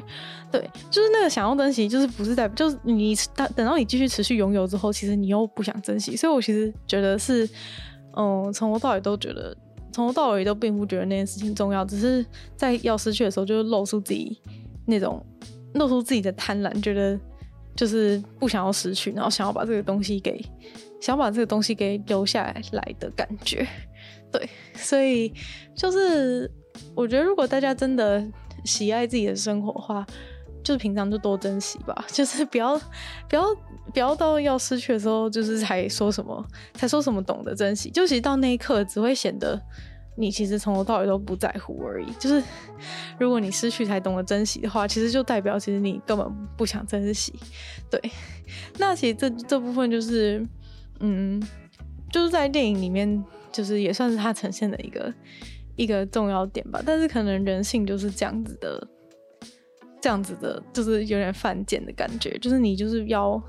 对，就是那个想要珍惜，就是不是在，就是你等等到你继续持续拥有之后，其实你又不想珍惜，所以我其实觉得是，嗯，从头到尾都觉得，从头到尾都并不觉得那件事情重要，只是在要失去的时候，就露出自己那种露出自己的贪婪，觉得就是不想要失去，然后想要把这个东西给，想要把这个东西给留下来来的感觉，对，所以就是。我觉得，如果大家真的喜爱自己的生活的话，就是平常就多珍惜吧。就是不要，不要，不要到要失去的时候，就是才说什么，才说什么懂得珍惜。就其实到那一刻，只会显得你其实从头到尾都不在乎而已。就是如果你失去才懂得珍惜的话，其实就代表其实你根本不想珍惜。对，那其实这这部分就是，嗯，就是在电影里面，就是也算是它呈现的一个。一个重要点吧，但是可能人性就是这样子的，这样子的，就是有点犯贱的感觉。就是你就是要，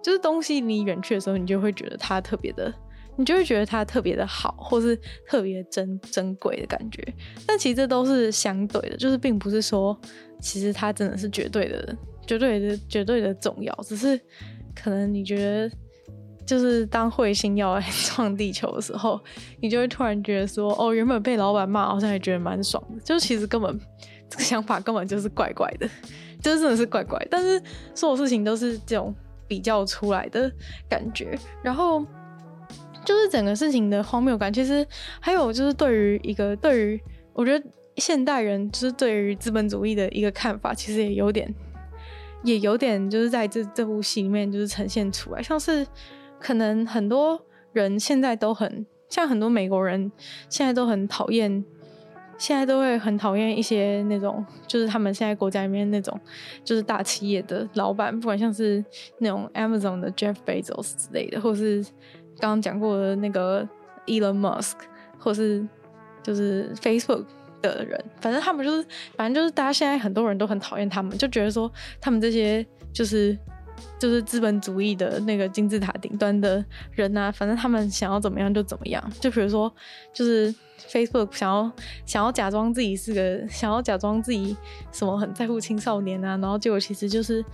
就是东西你远去的时候，你就会觉得它特别的，你就会觉得它特别的好，或是特别珍珍贵的感觉。但其实这都是相对的，就是并不是说，其实它真的是绝对的、绝对的、绝对的重要，只是可能你觉得。就是当彗星要来撞地球的时候，你就会突然觉得说，哦，原本被老板骂，好像也觉得蛮爽的。就其实根本这个想法根本就是怪怪的，就是真的是怪怪。但是所有事情都是这种比较出来的感觉。然后就是整个事情的荒谬感，其实还有就是对于一个对于我觉得现代人就是对于资本主义的一个看法，其实也有点也有点就是在这这部戏里面就是呈现出来，像是。可能很多人现在都很像很多美国人，现在都很讨厌，现在都会很讨厌一些那种，就是他们现在国家里面那种，就是大企业的老板，不管像是那种 Amazon 的 Jeff Bezos 之类的，或是刚刚讲过的那个 Elon Musk，或是就是 Facebook 的人，反正他们就是，反正就是大家现在很多人都很讨厌他们，就觉得说他们这些就是。就是资本主义的那个金字塔顶端的人啊，反正他们想要怎么样就怎么样。就比如说，就是 Facebook 想要想要假装自己是个想要假装自己什么很在乎青少年啊，然后结果其实就是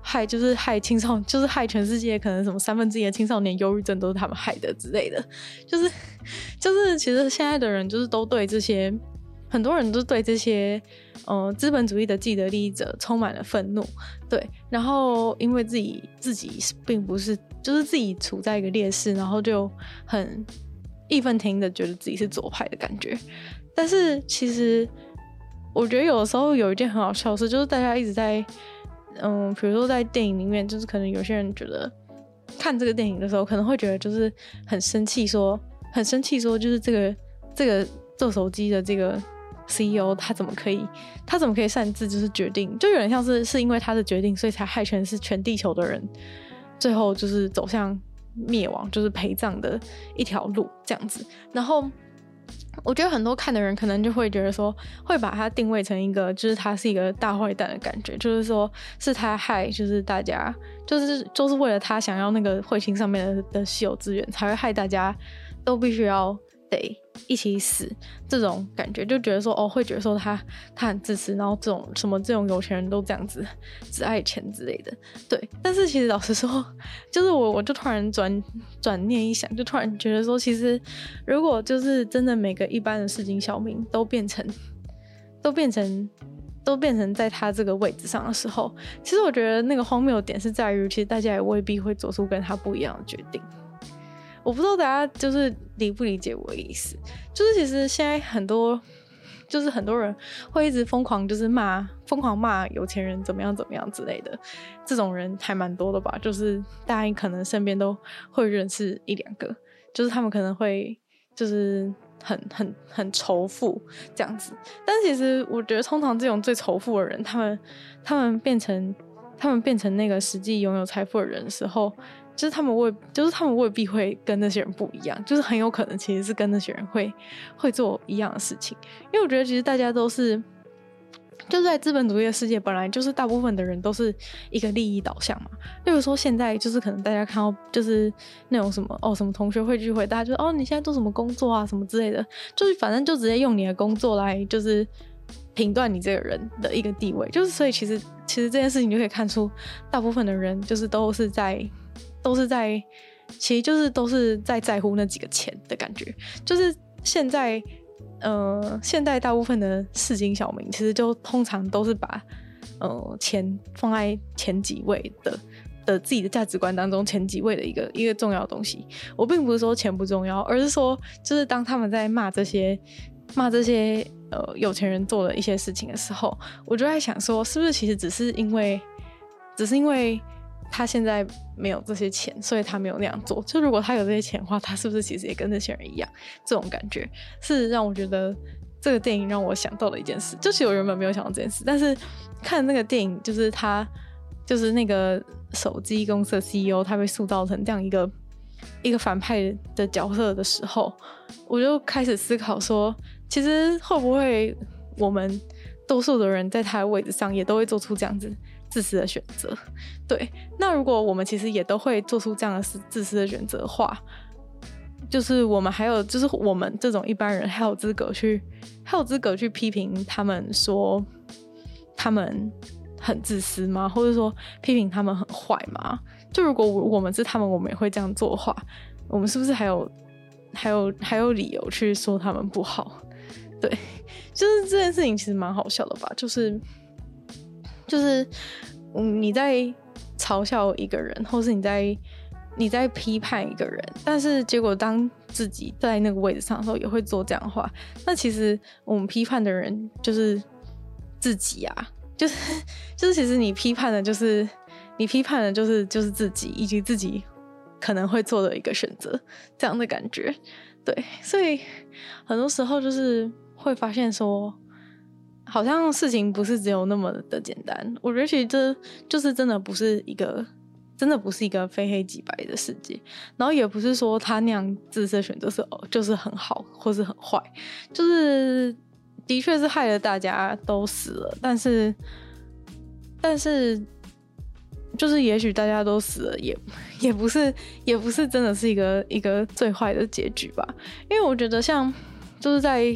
害就是害青少就是害全世界可能什么三分之一的青少年忧郁症都是他们害的之类的。就是就是其实现在的人就是都对这些。很多人都对这些，呃，资本主义的既得利益者充满了愤怒，对，然后因为自己自己并不是，就是自己处在一个劣势，然后就很义愤填膺的觉得自己是左派的感觉。但是其实我觉得有的时候有一件很好笑的事，就是大家一直在，嗯，比如说在电影里面，就是可能有些人觉得看这个电影的时候，可能会觉得就是很生气，说很生气，说就是这个这个做手机的这个。CEO 他怎么可以？他怎么可以擅自就是决定？就有点像是是因为他的决定，所以才害全是全地球的人，最后就是走向灭亡，就是陪葬的一条路这样子。然后我觉得很多看的人可能就会觉得说，会把他定位成一个，就是他是一个大坏蛋的感觉，就是说是他害，就是大家，就是就是为了他想要那个彗星上面的的稀有资源，才会害大家都必须要。得一起死，这种感觉就觉得说哦，会觉得说他他很自私，然后这种什么这种有钱人都这样子，只爱钱之类的。对，但是其实老实说，就是我我就突然转转念一想，就突然觉得说，其实如果就是真的每个一般的市井小民都变成都变成都变成在他这个位置上的时候，其实我觉得那个荒谬点是在于，其实大家也未必会做出跟他不一样的决定。我不知道大家就是理不理解我的意思，就是其实现在很多，就是很多人会一直疯狂就是骂，疯狂骂有钱人怎么样怎么样之类的，这种人还蛮多的吧？就是大家可能身边都会认识一两个，就是他们可能会就是很很很仇富这样子，但其实我觉得通常这种最仇富的人，他们他们变成他们变成那个实际拥有财富的人的时候。就是他们未，就是他们未必会跟那些人不一样，就是很有可能其实是跟那些人会会做一样的事情。因为我觉得其实大家都是，就是在资本主义的世界，本来就是大部分的人都是一个利益导向嘛。例如说现在就是可能大家看到就是那种什么哦什么同学会聚会，大家就哦你现在做什么工作啊什么之类的，就是反正就直接用你的工作来就是评断你这个人的一个地位。就是所以其实其实这件事情就可以看出，大部分的人就是都是在。都是在，其实就是都是在在乎那几个钱的感觉。就是现在，呃，现在大部分的市井小民，其实就通常都是把，呃，钱放在前几位的的自己的价值观当中前几位的一个一个重要东西。我并不是说钱不重要，而是说，就是当他们在骂这些骂这些呃有钱人做的一些事情的时候，我就在想说，是不是其实只是因为，只是因为。他现在没有这些钱，所以他没有那样做。就如果他有这些钱的话，他是不是其实也跟那些人一样？这种感觉是让我觉得这个电影让我想到了一件事。就是我原本没有想到这件事，但是看那个电影，就是他就是那个手机公司的 CEO，他被塑造成这样一个一个反派的角色的时候，我就开始思考说，其实会不会我们多数的人在他的位置上也都会做出这样子。自私的选择，对。那如果我们其实也都会做出这样的自私的选择的话，就是我们还有，就是我们这种一般人还有资格去，还有资格去批评他们说他们很自私吗？或者说批评他们很坏吗？就如果我们是他们，我们也会这样做的话，我们是不是还有还有还有理由去说他们不好？对，就是这件事情其实蛮好笑的吧，就是。就是，嗯，你在嘲笑一个人，或是你在你在批判一个人，但是结果当自己在那个位置上的时候，也会做这样的话。那其实我们批判的人就是自己啊，就 是就是，其实你批判的，就是你批判的，就是就是自己以及自己可能会做的一个选择，这样的感觉。对，所以很多时候就是会发现说。好像事情不是只有那么的简单，我觉得其实这就是真的不是一个，真的不是一个非黑即白的世界，然后也不是说他那样自私的选择是哦，就是很好或是很坏，就是的确是害了大家都死了，但是但是就是也许大家都死了也 也不是也不是真的是一个一个最坏的结局吧，因为我觉得像就是在。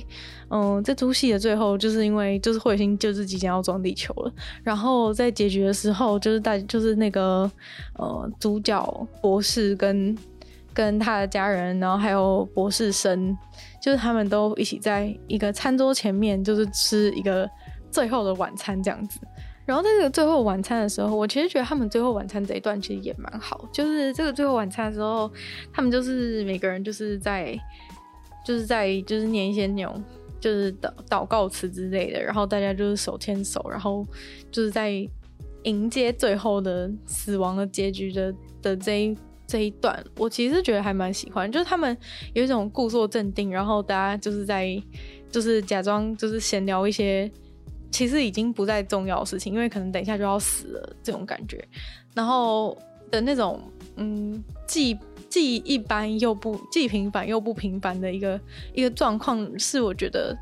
嗯，这出戏的最后，就是因为就是彗星就是即将要撞地球了，然后在结局的时候，就是大就是那个呃主角博士跟跟他的家人，然后还有博士生，就是他们都一起在一个餐桌前面，就是吃一个最后的晚餐这样子。然后在这个最后晚餐的时候，我其实觉得他们最后晚餐这一段其实也蛮好，就是这个最后晚餐的时候，他们就是每个人就是在就是在就是念一些那种。就是祷祷告词之类的，然后大家就是手牵手，然后就是在迎接最后的死亡的结局的的这一这一段，我其实觉得还蛮喜欢，就是他们有一种故作镇定，然后大家就是在就是假装就是闲聊一些其实已经不再重要的事情，因为可能等一下就要死了这种感觉，然后的那种，嗯，既既一般又不既平凡又不平凡的一个一个状况，是我觉得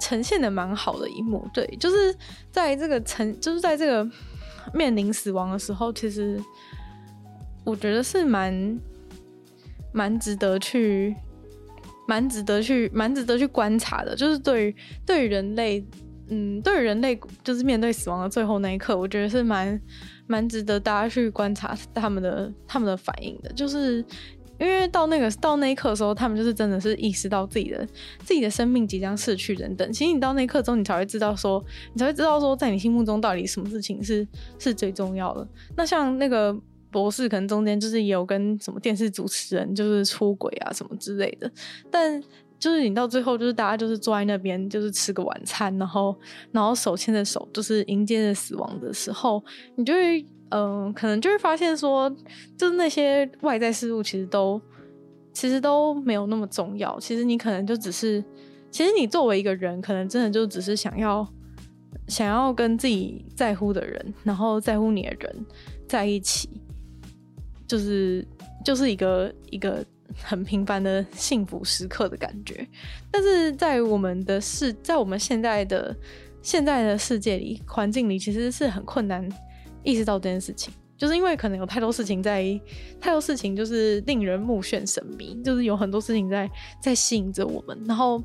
呈现的蛮好的一幕。对，就是在这个呈，就是在这个面临死亡的时候，其实我觉得是蛮蛮值得去，蛮值得去，蛮值得去观察的。就是对于对于人类。嗯，对于人类就是面对死亡的最后那一刻，我觉得是蛮蛮值得大家去观察他们的他们的反应的。就是因为到那个到那一刻的时候，他们就是真的是意识到自己的自己的生命即将逝去等等。其实你到那一刻中，你才会知道说，你才会知道说，在你心目中到底什么事情是是最重要的。那像那个博士，可能中间就是也有跟什么电视主持人就是出轨啊什么之类的，但。就是你到最后，就是大家就是坐在那边，就是吃个晚餐，然后然后手牵着手，就是迎接着死亡的时候，你就会嗯、可能就会发现说，就是那些外在事物其实都其实都没有那么重要。其实你可能就只是，其实你作为一个人，可能真的就只是想要想要跟自己在乎的人，然后在乎你的人在一起，就是就是一个一个。很平凡的幸福时刻的感觉，但是在我们的世，在我们现在的现在的世界里环境里，其实是很困难意识到这件事情，就是因为可能有太多事情在，太多事情就是令人目眩神迷，就是有很多事情在在吸引着我们，然后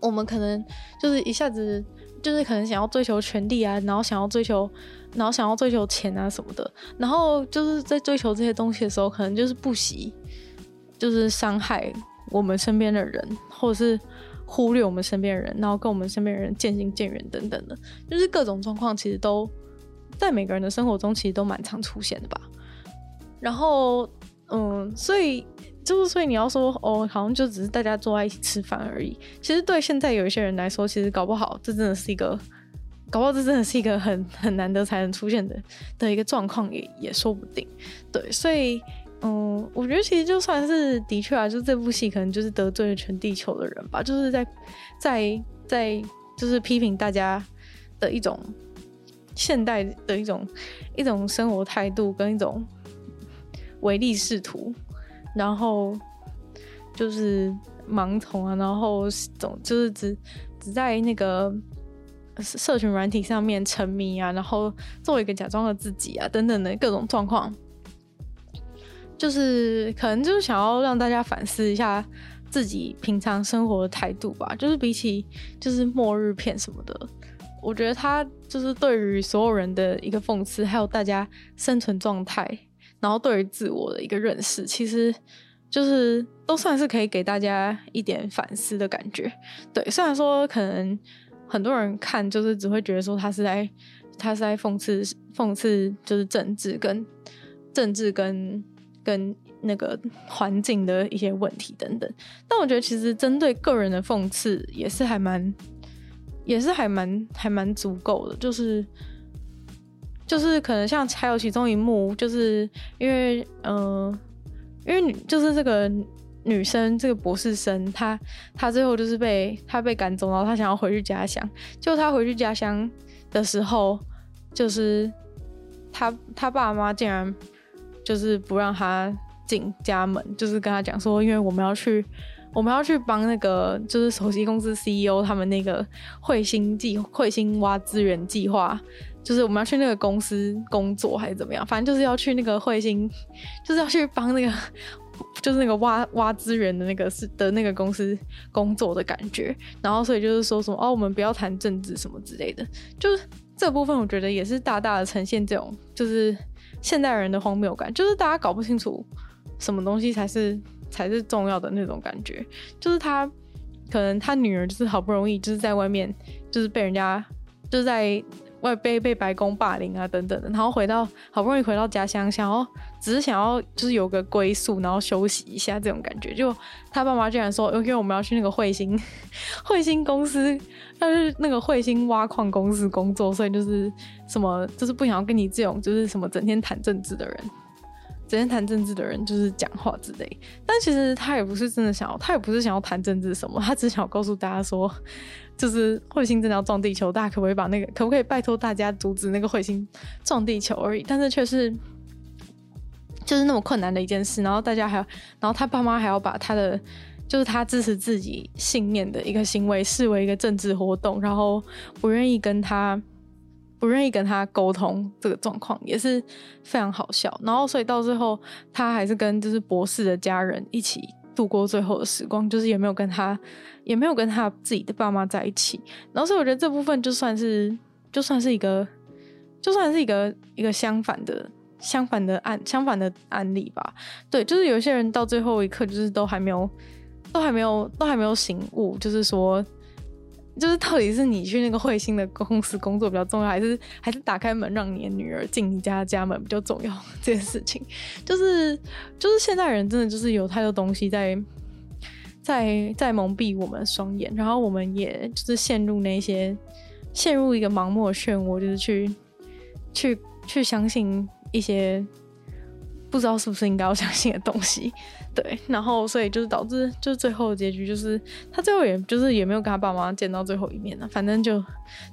我们可能就是一下子就是可能想要追求权力啊，然后想要追求，然后想要追求钱啊什么的，然后就是在追求这些东西的时候，可能就是不惜。就是伤害我们身边的人，或者是忽略我们身边的人，然后跟我们身边的人渐行渐远等等的，就是各种状况，其实都在每个人的生活中，其实都蛮常出现的吧。然后，嗯，所以就是，所以你要说哦，好像就只是大家坐在一起吃饭而已。其实对现在有一些人来说，其实搞不好这真的是一个，搞不好这真的是一个很很难得才能出现的的一个状况，也也说不定。对，所以。嗯，我觉得其实就算是的确啊，就这部戏可能就是得罪了全地球的人吧，就是在在在就是批评大家的一种现代的一种一种生活态度跟一种唯利是图，然后就是盲从啊，然后总就是只只在那个社群软体上面沉迷啊，然后做一个假装的自己啊等等的各种状况。就是可能就是想要让大家反思一下自己平常生活的态度吧。就是比起就是末日片什么的，我觉得他就是对于所有人的一个讽刺，还有大家生存状态，然后对于自我的一个认识，其实就是都算是可以给大家一点反思的感觉。对，虽然说可能很多人看就是只会觉得说他是在他是在讽刺讽刺，就是政治跟政治跟。跟那个环境的一些问题等等，但我觉得其实针对个人的讽刺也是还蛮，也是还蛮还蛮足够的。就是就是可能像还有其中一幕，就是因为嗯、因为女就是这个女生这个博士生，她她最后就是被她被赶走，然后她想要回去家乡。就她回去家乡的时候，就是她她爸妈竟然。就是不让他进家门，就是跟他讲说，因为我们要去，我们要去帮那个就是手机公司 CEO 他们那个彗星计彗星挖资源计划，就是我们要去那个公司工作还是怎么样，反正就是要去那个彗星，就是要去帮那个就是那个挖挖资源的那个是的那个公司工作的感觉，然后所以就是说什么哦，我们不要谈政治什么之类的，就是这部分我觉得也是大大的呈现这种就是。现代人的荒谬感，就是大家搞不清楚什么东西才是才是重要的那种感觉。就是他可能他女儿就是好不容易就是在外面就是被人家就是在外被被白宫霸凌啊等等的，然后回到好不容易回到家乡，想要只是想要就是有个归宿，然后休息一下这种感觉。就他爸妈竟然说，因为我们要去那个彗星 彗星公司。但是那个彗星挖矿公司工作，所以就是什么，就是不想要跟你这种，就是什么整天谈政治的人，整天谈政治的人就是讲话之类。但其实他也不是真的想要，他也不是想要谈政治什么，他只想要告诉大家说，就是彗星真的要撞地球，大家可不可以把那个，可不可以拜托大家阻止那个彗星撞地球而已。但是却是，就是那么困难的一件事，然后大家还要，然后他爸妈还要把他的。就是他支持自己信念的一个行为视为一个政治活动，然后不愿意跟他不愿意跟他沟通，这个状况也是非常好笑。然后所以到最后，他还是跟就是博士的家人一起度过最后的时光，就是也没有跟他也没有跟他自己的爸妈在一起。然后所以我觉得这部分就算是就算是一个就算是一个一个相反的相反的案相反的案例吧。对，就是有些人到最后一刻就是都还没有。都还没有，都还没有醒悟，就是说，就是到底是你去那个彗星的公司工作比较重要，还是还是打开门让你的女儿进你家家门比较重要？这件事情，就是就是现代人真的就是有太多东西在在在蒙蔽我们双眼，然后我们也就是陷入那些陷入一个盲目的漩涡，就是去去去相信一些不知道是不是应该要相信的东西。对，然后所以就是导致，就是最后的结局就是他最后也就是也没有跟他爸妈见到最后一面了，反正就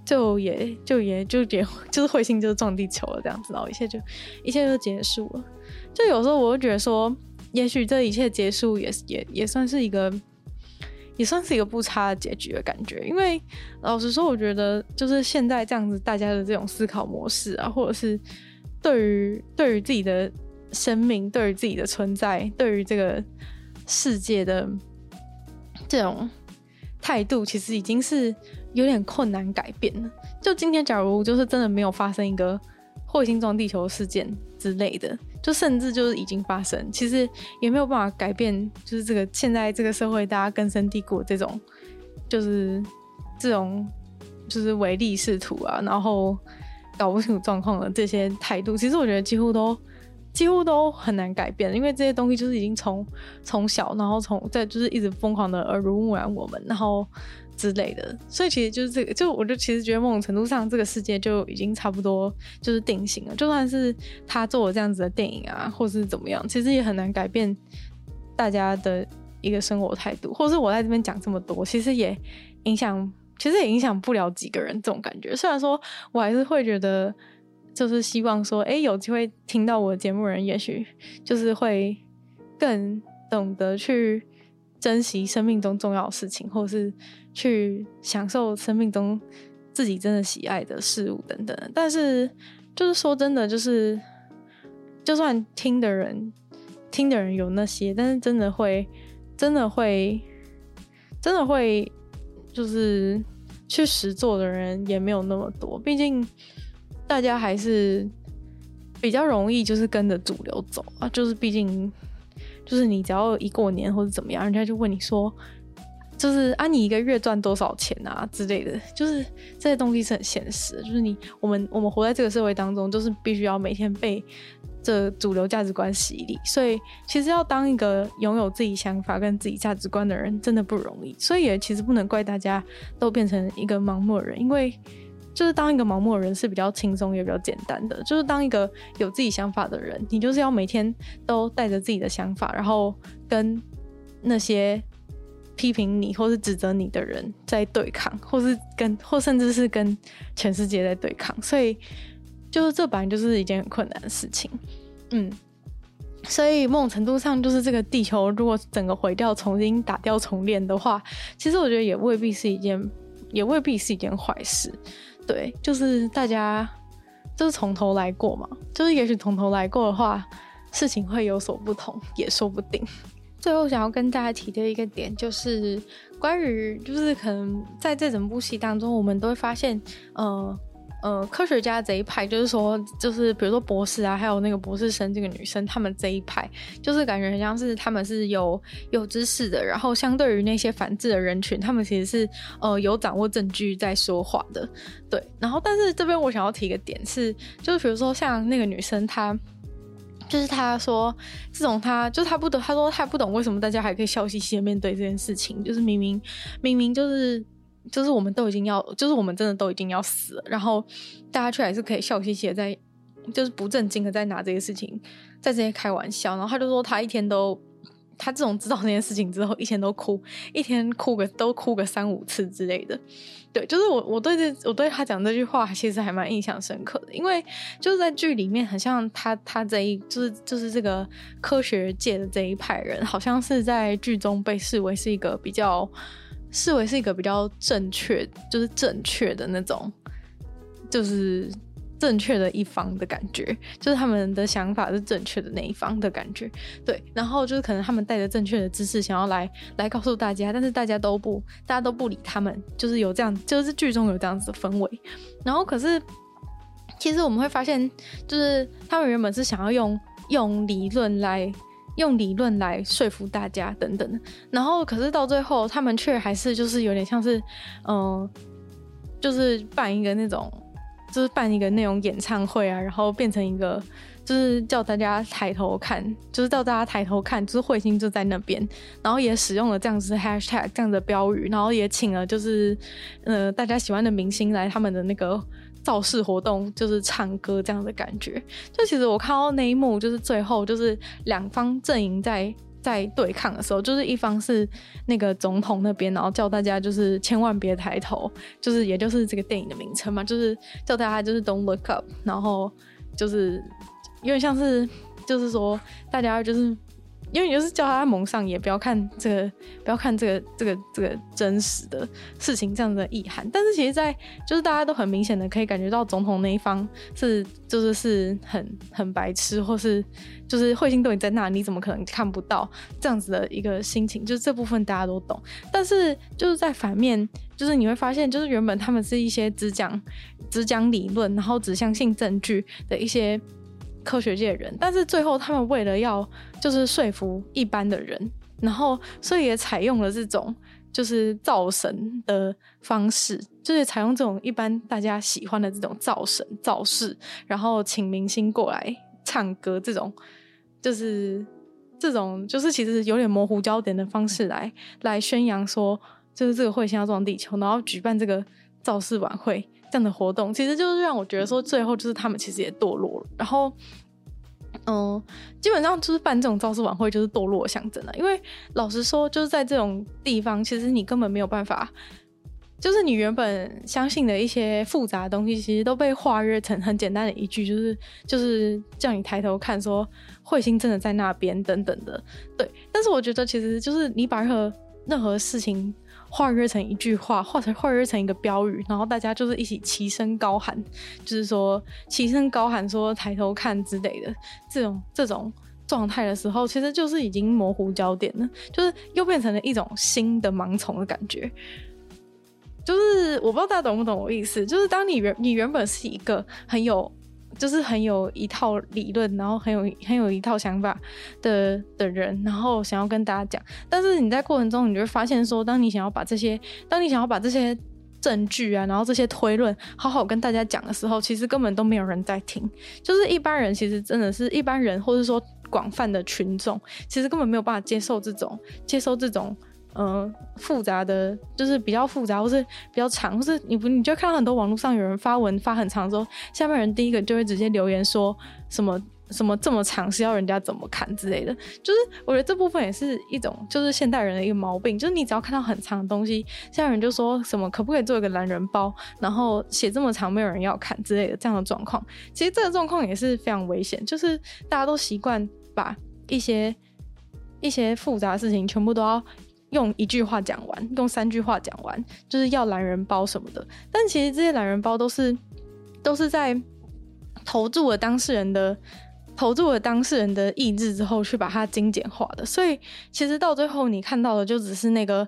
就也就也就也就是彗星就是撞地球了这样子，然后一切就一切就结束了。就有时候我会觉得说，也许这一切结束也也也算是一个也算是一个不差的结局的感觉，因为老实说，我觉得就是现在这样子大家的这种思考模式啊，或者是对于对于自己的。生命对于自己的存在，对于这个世界的这种态度，其实已经是有点困难改变了。就今天，假如就是真的没有发生一个彗星撞地球事件之类的，就甚至就是已经发生，其实也没有办法改变，就是这个现在这个社会大家根深蒂固这种，就是这种就是唯利是图啊，然后搞不清楚状况的这些态度，其实我觉得几乎都。几乎都很难改变，因为这些东西就是已经从从小，然后从在就是一直疯狂的耳濡目染我们，然后之类的，所以其实就是这个，就我就其实觉得某种程度上，这个世界就已经差不多就是定型了。就算是他做了这样子的电影啊，或是怎么样，其实也很难改变大家的一个生活态度，或是我在这边讲这么多，其实也影响，其实也影响不了几个人这种感觉。虽然说我还是会觉得。就是希望说，哎、有机会听到我的节目人，也许就是会更懂得去珍惜生命中重要的事情，或是去享受生命中自己真的喜爱的事物等等。但是，就是说真的，就是就算听的人听的人有那些，但是真的会，真的会，真的会，就是去实做的人也没有那么多，毕竟。大家还是比较容易，就是跟着主流走啊，就是毕竟，就是你只要一过年或者怎么样，人家就问你说，就是啊，你一个月赚多少钱啊之类的，就是这些东西是很现实，就是你我们我们活在这个社会当中，就是必须要每天被这主流价值观洗礼，所以其实要当一个拥有自己想法跟自己价值观的人，真的不容易，所以也其实不能怪大家都变成一个盲目的人，因为。就是当一个盲目的人是比较轻松也比较简单的，就是当一个有自己想法的人，你就是要每天都带着自己的想法，然后跟那些批评你或是指责你的人在对抗，或是跟或甚至是跟全世界在对抗，所以就是这本来就是一件很困难的事情，嗯，所以某种程度上就是这个地球如果整个毁掉，重新打掉重练的话，其实我觉得也未必是一件，也未必是一件坏事。对，就是大家就是从头来过嘛，就是也许从头来过的话，事情会有所不同，也说不定。最后想要跟大家提的一个点，就是关于就是可能在这整部戏当中，我们都会发现，呃。呃，科学家这一派就是说，就是比如说博士啊，还有那个博士生这个女生，他们这一派就是感觉很像是他们是有有知识的，然后相对于那些反智的人群，他们其实是呃有掌握证据在说话的，对。然后，但是这边我想要提一个点是，就是比如说像那个女生，她就是她说这种她就是她不懂，她说她不懂为什么大家还可以笑嘻嘻的面对这件事情，就是明明明明就是。就是我们都已经要，就是我们真的都已经要死了，然后大家却还是可以笑嘻嘻的在，就是不正经的在拿这些事情在这些开玩笑。然后他就说他一天都他自从知道这件事情之后，一天都哭，一天哭个都哭个三五次之类的。对，就是我我对这我对他讲这句话，其实还蛮印象深刻的，因为就是在剧里面，很像他他这一就是就是这个科学界的这一派人，好像是在剧中被视为是一个比较视为是一个比较正确，就是正确的那种，就是。正确的一方的感觉，就是他们的想法是正确的那一方的感觉，对。然后就是可能他们带着正确的知识，想要来来告诉大家，但是大家都不，大家都不理他们，就是有这样，就是剧中有这样子的氛围。然后可是，其实我们会发现，就是他们原本是想要用用理论来用理论来说服大家等等，然后可是到最后，他们却还是就是有点像是，嗯、就是办一个那种。就是办一个那种演唱会啊，然后变成一个，就是叫大家抬头看，就是叫大家抬头看，就是彗星就在那边，然后也使用了这样子 hashtag 这样的标语，然后也请了就是呃大家喜欢的明星来他们的那个造势活动，就是唱歌这样的感觉。就其实我看到那一幕，就是最后就是两方阵营在。在对抗的时候，就是一方是那个总统那边，然后叫大家就是千万别抬头，就是也就是这个电影的名称嘛，就是叫大家就是 Don't look up，然后就是有点像是就是说大家就是。因为你就是叫他蒙上，也不要看这个，不要看这个，这个，这个真实的事情这样的意涵。但是其实，在就是大家都很明显的可以感觉到，总统那一方是就是是很很白痴，或是就是彗星都已在那，你怎么可能看不到这样子的一个心情？就是这部分大家都懂。但是就是在反面，就是你会发现，就是原本他们是一些只讲只讲理论，然后只相信证据的一些。科学界的人，但是最后他们为了要就是说服一般的人，然后所以也采用了这种就是造神的方式，就是采用这种一般大家喜欢的这种造神造势，然后请明星过来唱歌，这种就是这种就是其实有点模糊焦点的方式来来宣扬说，就是这个彗星要撞地球，然后举办这个造势晚会。这样的活动其实就是让我觉得说，最后就是他们其实也堕落了。然后，嗯，基本上就是办这种造势晚会就是堕落的象征了。因为老实说，就是在这种地方，其实你根本没有办法，就是你原本相信的一些复杂的东西，其实都被化约成很简单的一句，就是就是叫你抬头看，说彗星真的在那边等等的。对，但是我觉得其实就是你把任何任何事情。化约成一句话，化成化约成一个标语，然后大家就是一起齐声高喊，就是说齐声高喊说抬头看之类的这种这种状态的时候，其实就是已经模糊焦点了，就是又变成了一种新的盲从的感觉。就是我不知道大家懂不懂我意思，就是当你原你原本是一个很有。就是很有一套理论，然后很有很有一套想法的的人，然后想要跟大家讲。但是你在过程中，你就会发现说，当你想要把这些，当你想要把这些证据啊，然后这些推论好好跟大家讲的时候，其实根本都没有人在听。就是一般人，其实真的是一般人，或者说广泛的群众，其实根本没有办法接受这种，接受这种。嗯、复杂的就是比较复杂，或是比较长，或是你不，你就看到很多网络上有人发文发很长之后，下面人第一个就会直接留言说什么什么这么长是要人家怎么看之类的。就是我觉得这部分也是一种就是现代人的一个毛病，就是你只要看到很长的东西，下面人就说什么可不可以做一个懒人包，然后写这么长没有人要看之类的这样的状况。其实这个状况也是非常危险，就是大家都习惯把一些一些复杂的事情全部都要。用一句话讲完，用三句话讲完，就是要懒人包什么的。但其实这些懒人包都是都是在投注了当事人的投注了当事人的意志之后，去把它精简化的。所以其实到最后你看到的就只是那个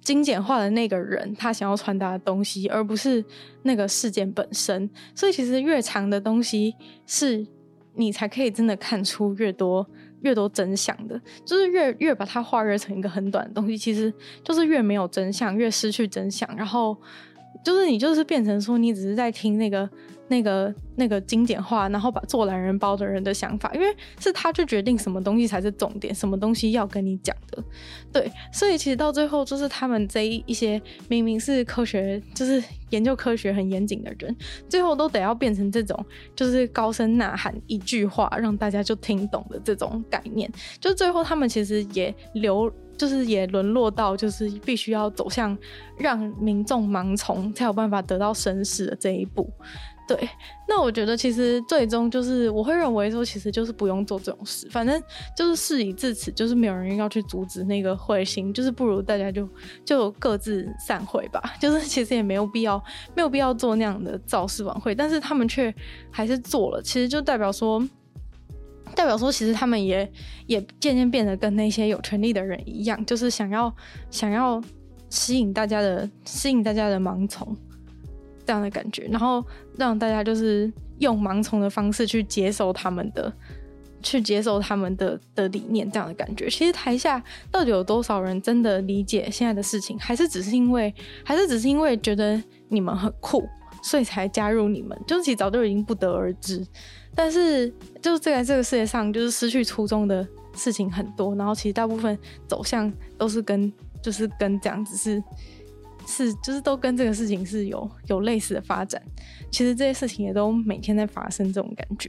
精简化的那个人他想要传达的东西，而不是那个事件本身。所以其实越长的东西，是你才可以真的看出越多。越多真相的，就是越越把它化约成一个很短的东西，其实就是越没有真相，越失去真相。然后就是你就是变成说，你只是在听那个那个那个经典化，然后把做懒人包的人的想法，因为是他去决定什么东西才是重点，什么东西要跟你讲的，对，所以其实到最后就是他们这一一些明明是科学，就是研究科学很严谨的人，最后都得要变成这种，就是高声呐喊一句话让大家就听懂的这种概念，就最后他们其实也留。就是也沦落到，就是必须要走向让民众盲从才有办法得到声势的这一步。对，那我觉得其实最终就是我会认为说，其实就是不用做这种事，反正就是事已至此，就是没有人要去阻止那个彗星，就是不如大家就就各自散会吧。就是其实也没有必要，没有必要做那样的造势晚会，但是他们却还是做了，其实就代表说。代表说，其实他们也也渐渐变得跟那些有权力的人一样，就是想要想要吸引大家的吸引大家的盲从这样的感觉，然后让大家就是用盲从的方式去接受他们的去接受他们的的理念这样的感觉。其实台下到底有多少人真的理解现在的事情，还是只是因为还是只是因为觉得你们很酷，所以才加入你们？就是其实早就已经不得而知。但是，就是在这个世界上，就是失去初衷的事情很多。然后，其实大部分走向都是跟，就是跟这样子是，是就是都跟这个事情是有有类似的发展。其实这些事情也都每天在发生，这种感觉。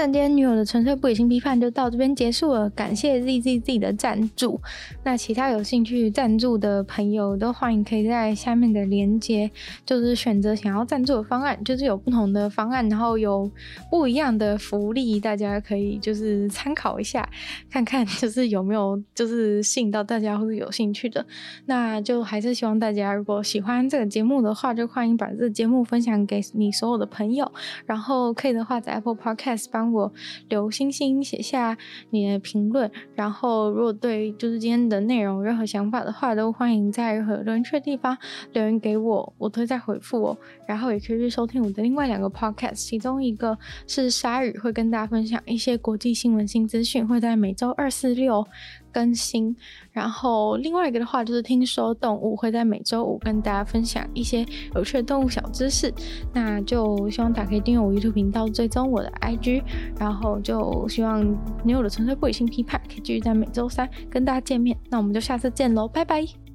那今天女友的纯粹不理性批判就到这边结束了，感谢 ZZZ 的赞助。那其他有兴趣赞助的朋友都欢迎可以在下面的链接，就是选择想要赞助的方案，就是有不同的方案，然后有不一样的福利，大家可以就是参考一下，看看就是有没有就是吸引到大家或者有兴趣的。那就还是希望大家如果喜欢这个节目的话，就欢迎把这个节目分享给你所有的朋友，然后可以的话在 Apple Podcast 帮。我留星星，写下你的评论，然后如果对就是今天的内容任何想法的话，都欢迎在任何留言区的地方留言给我，我都会再回复哦。然后也可以去收听我的另外两个 podcast，其中一个是鲨鱼，会跟大家分享一些国际新闻新资讯，会在每周二、四、六。更新，然后另外一个的话就是听说动物会在每周五跟大家分享一些有趣的动物小知识，那就希望大家可以订阅我 YouTube 频道，追踪我的 IG，然后就希望女友的纯粹不理性批判可以继续在每周三跟大家见面，那我们就下次见喽，拜拜。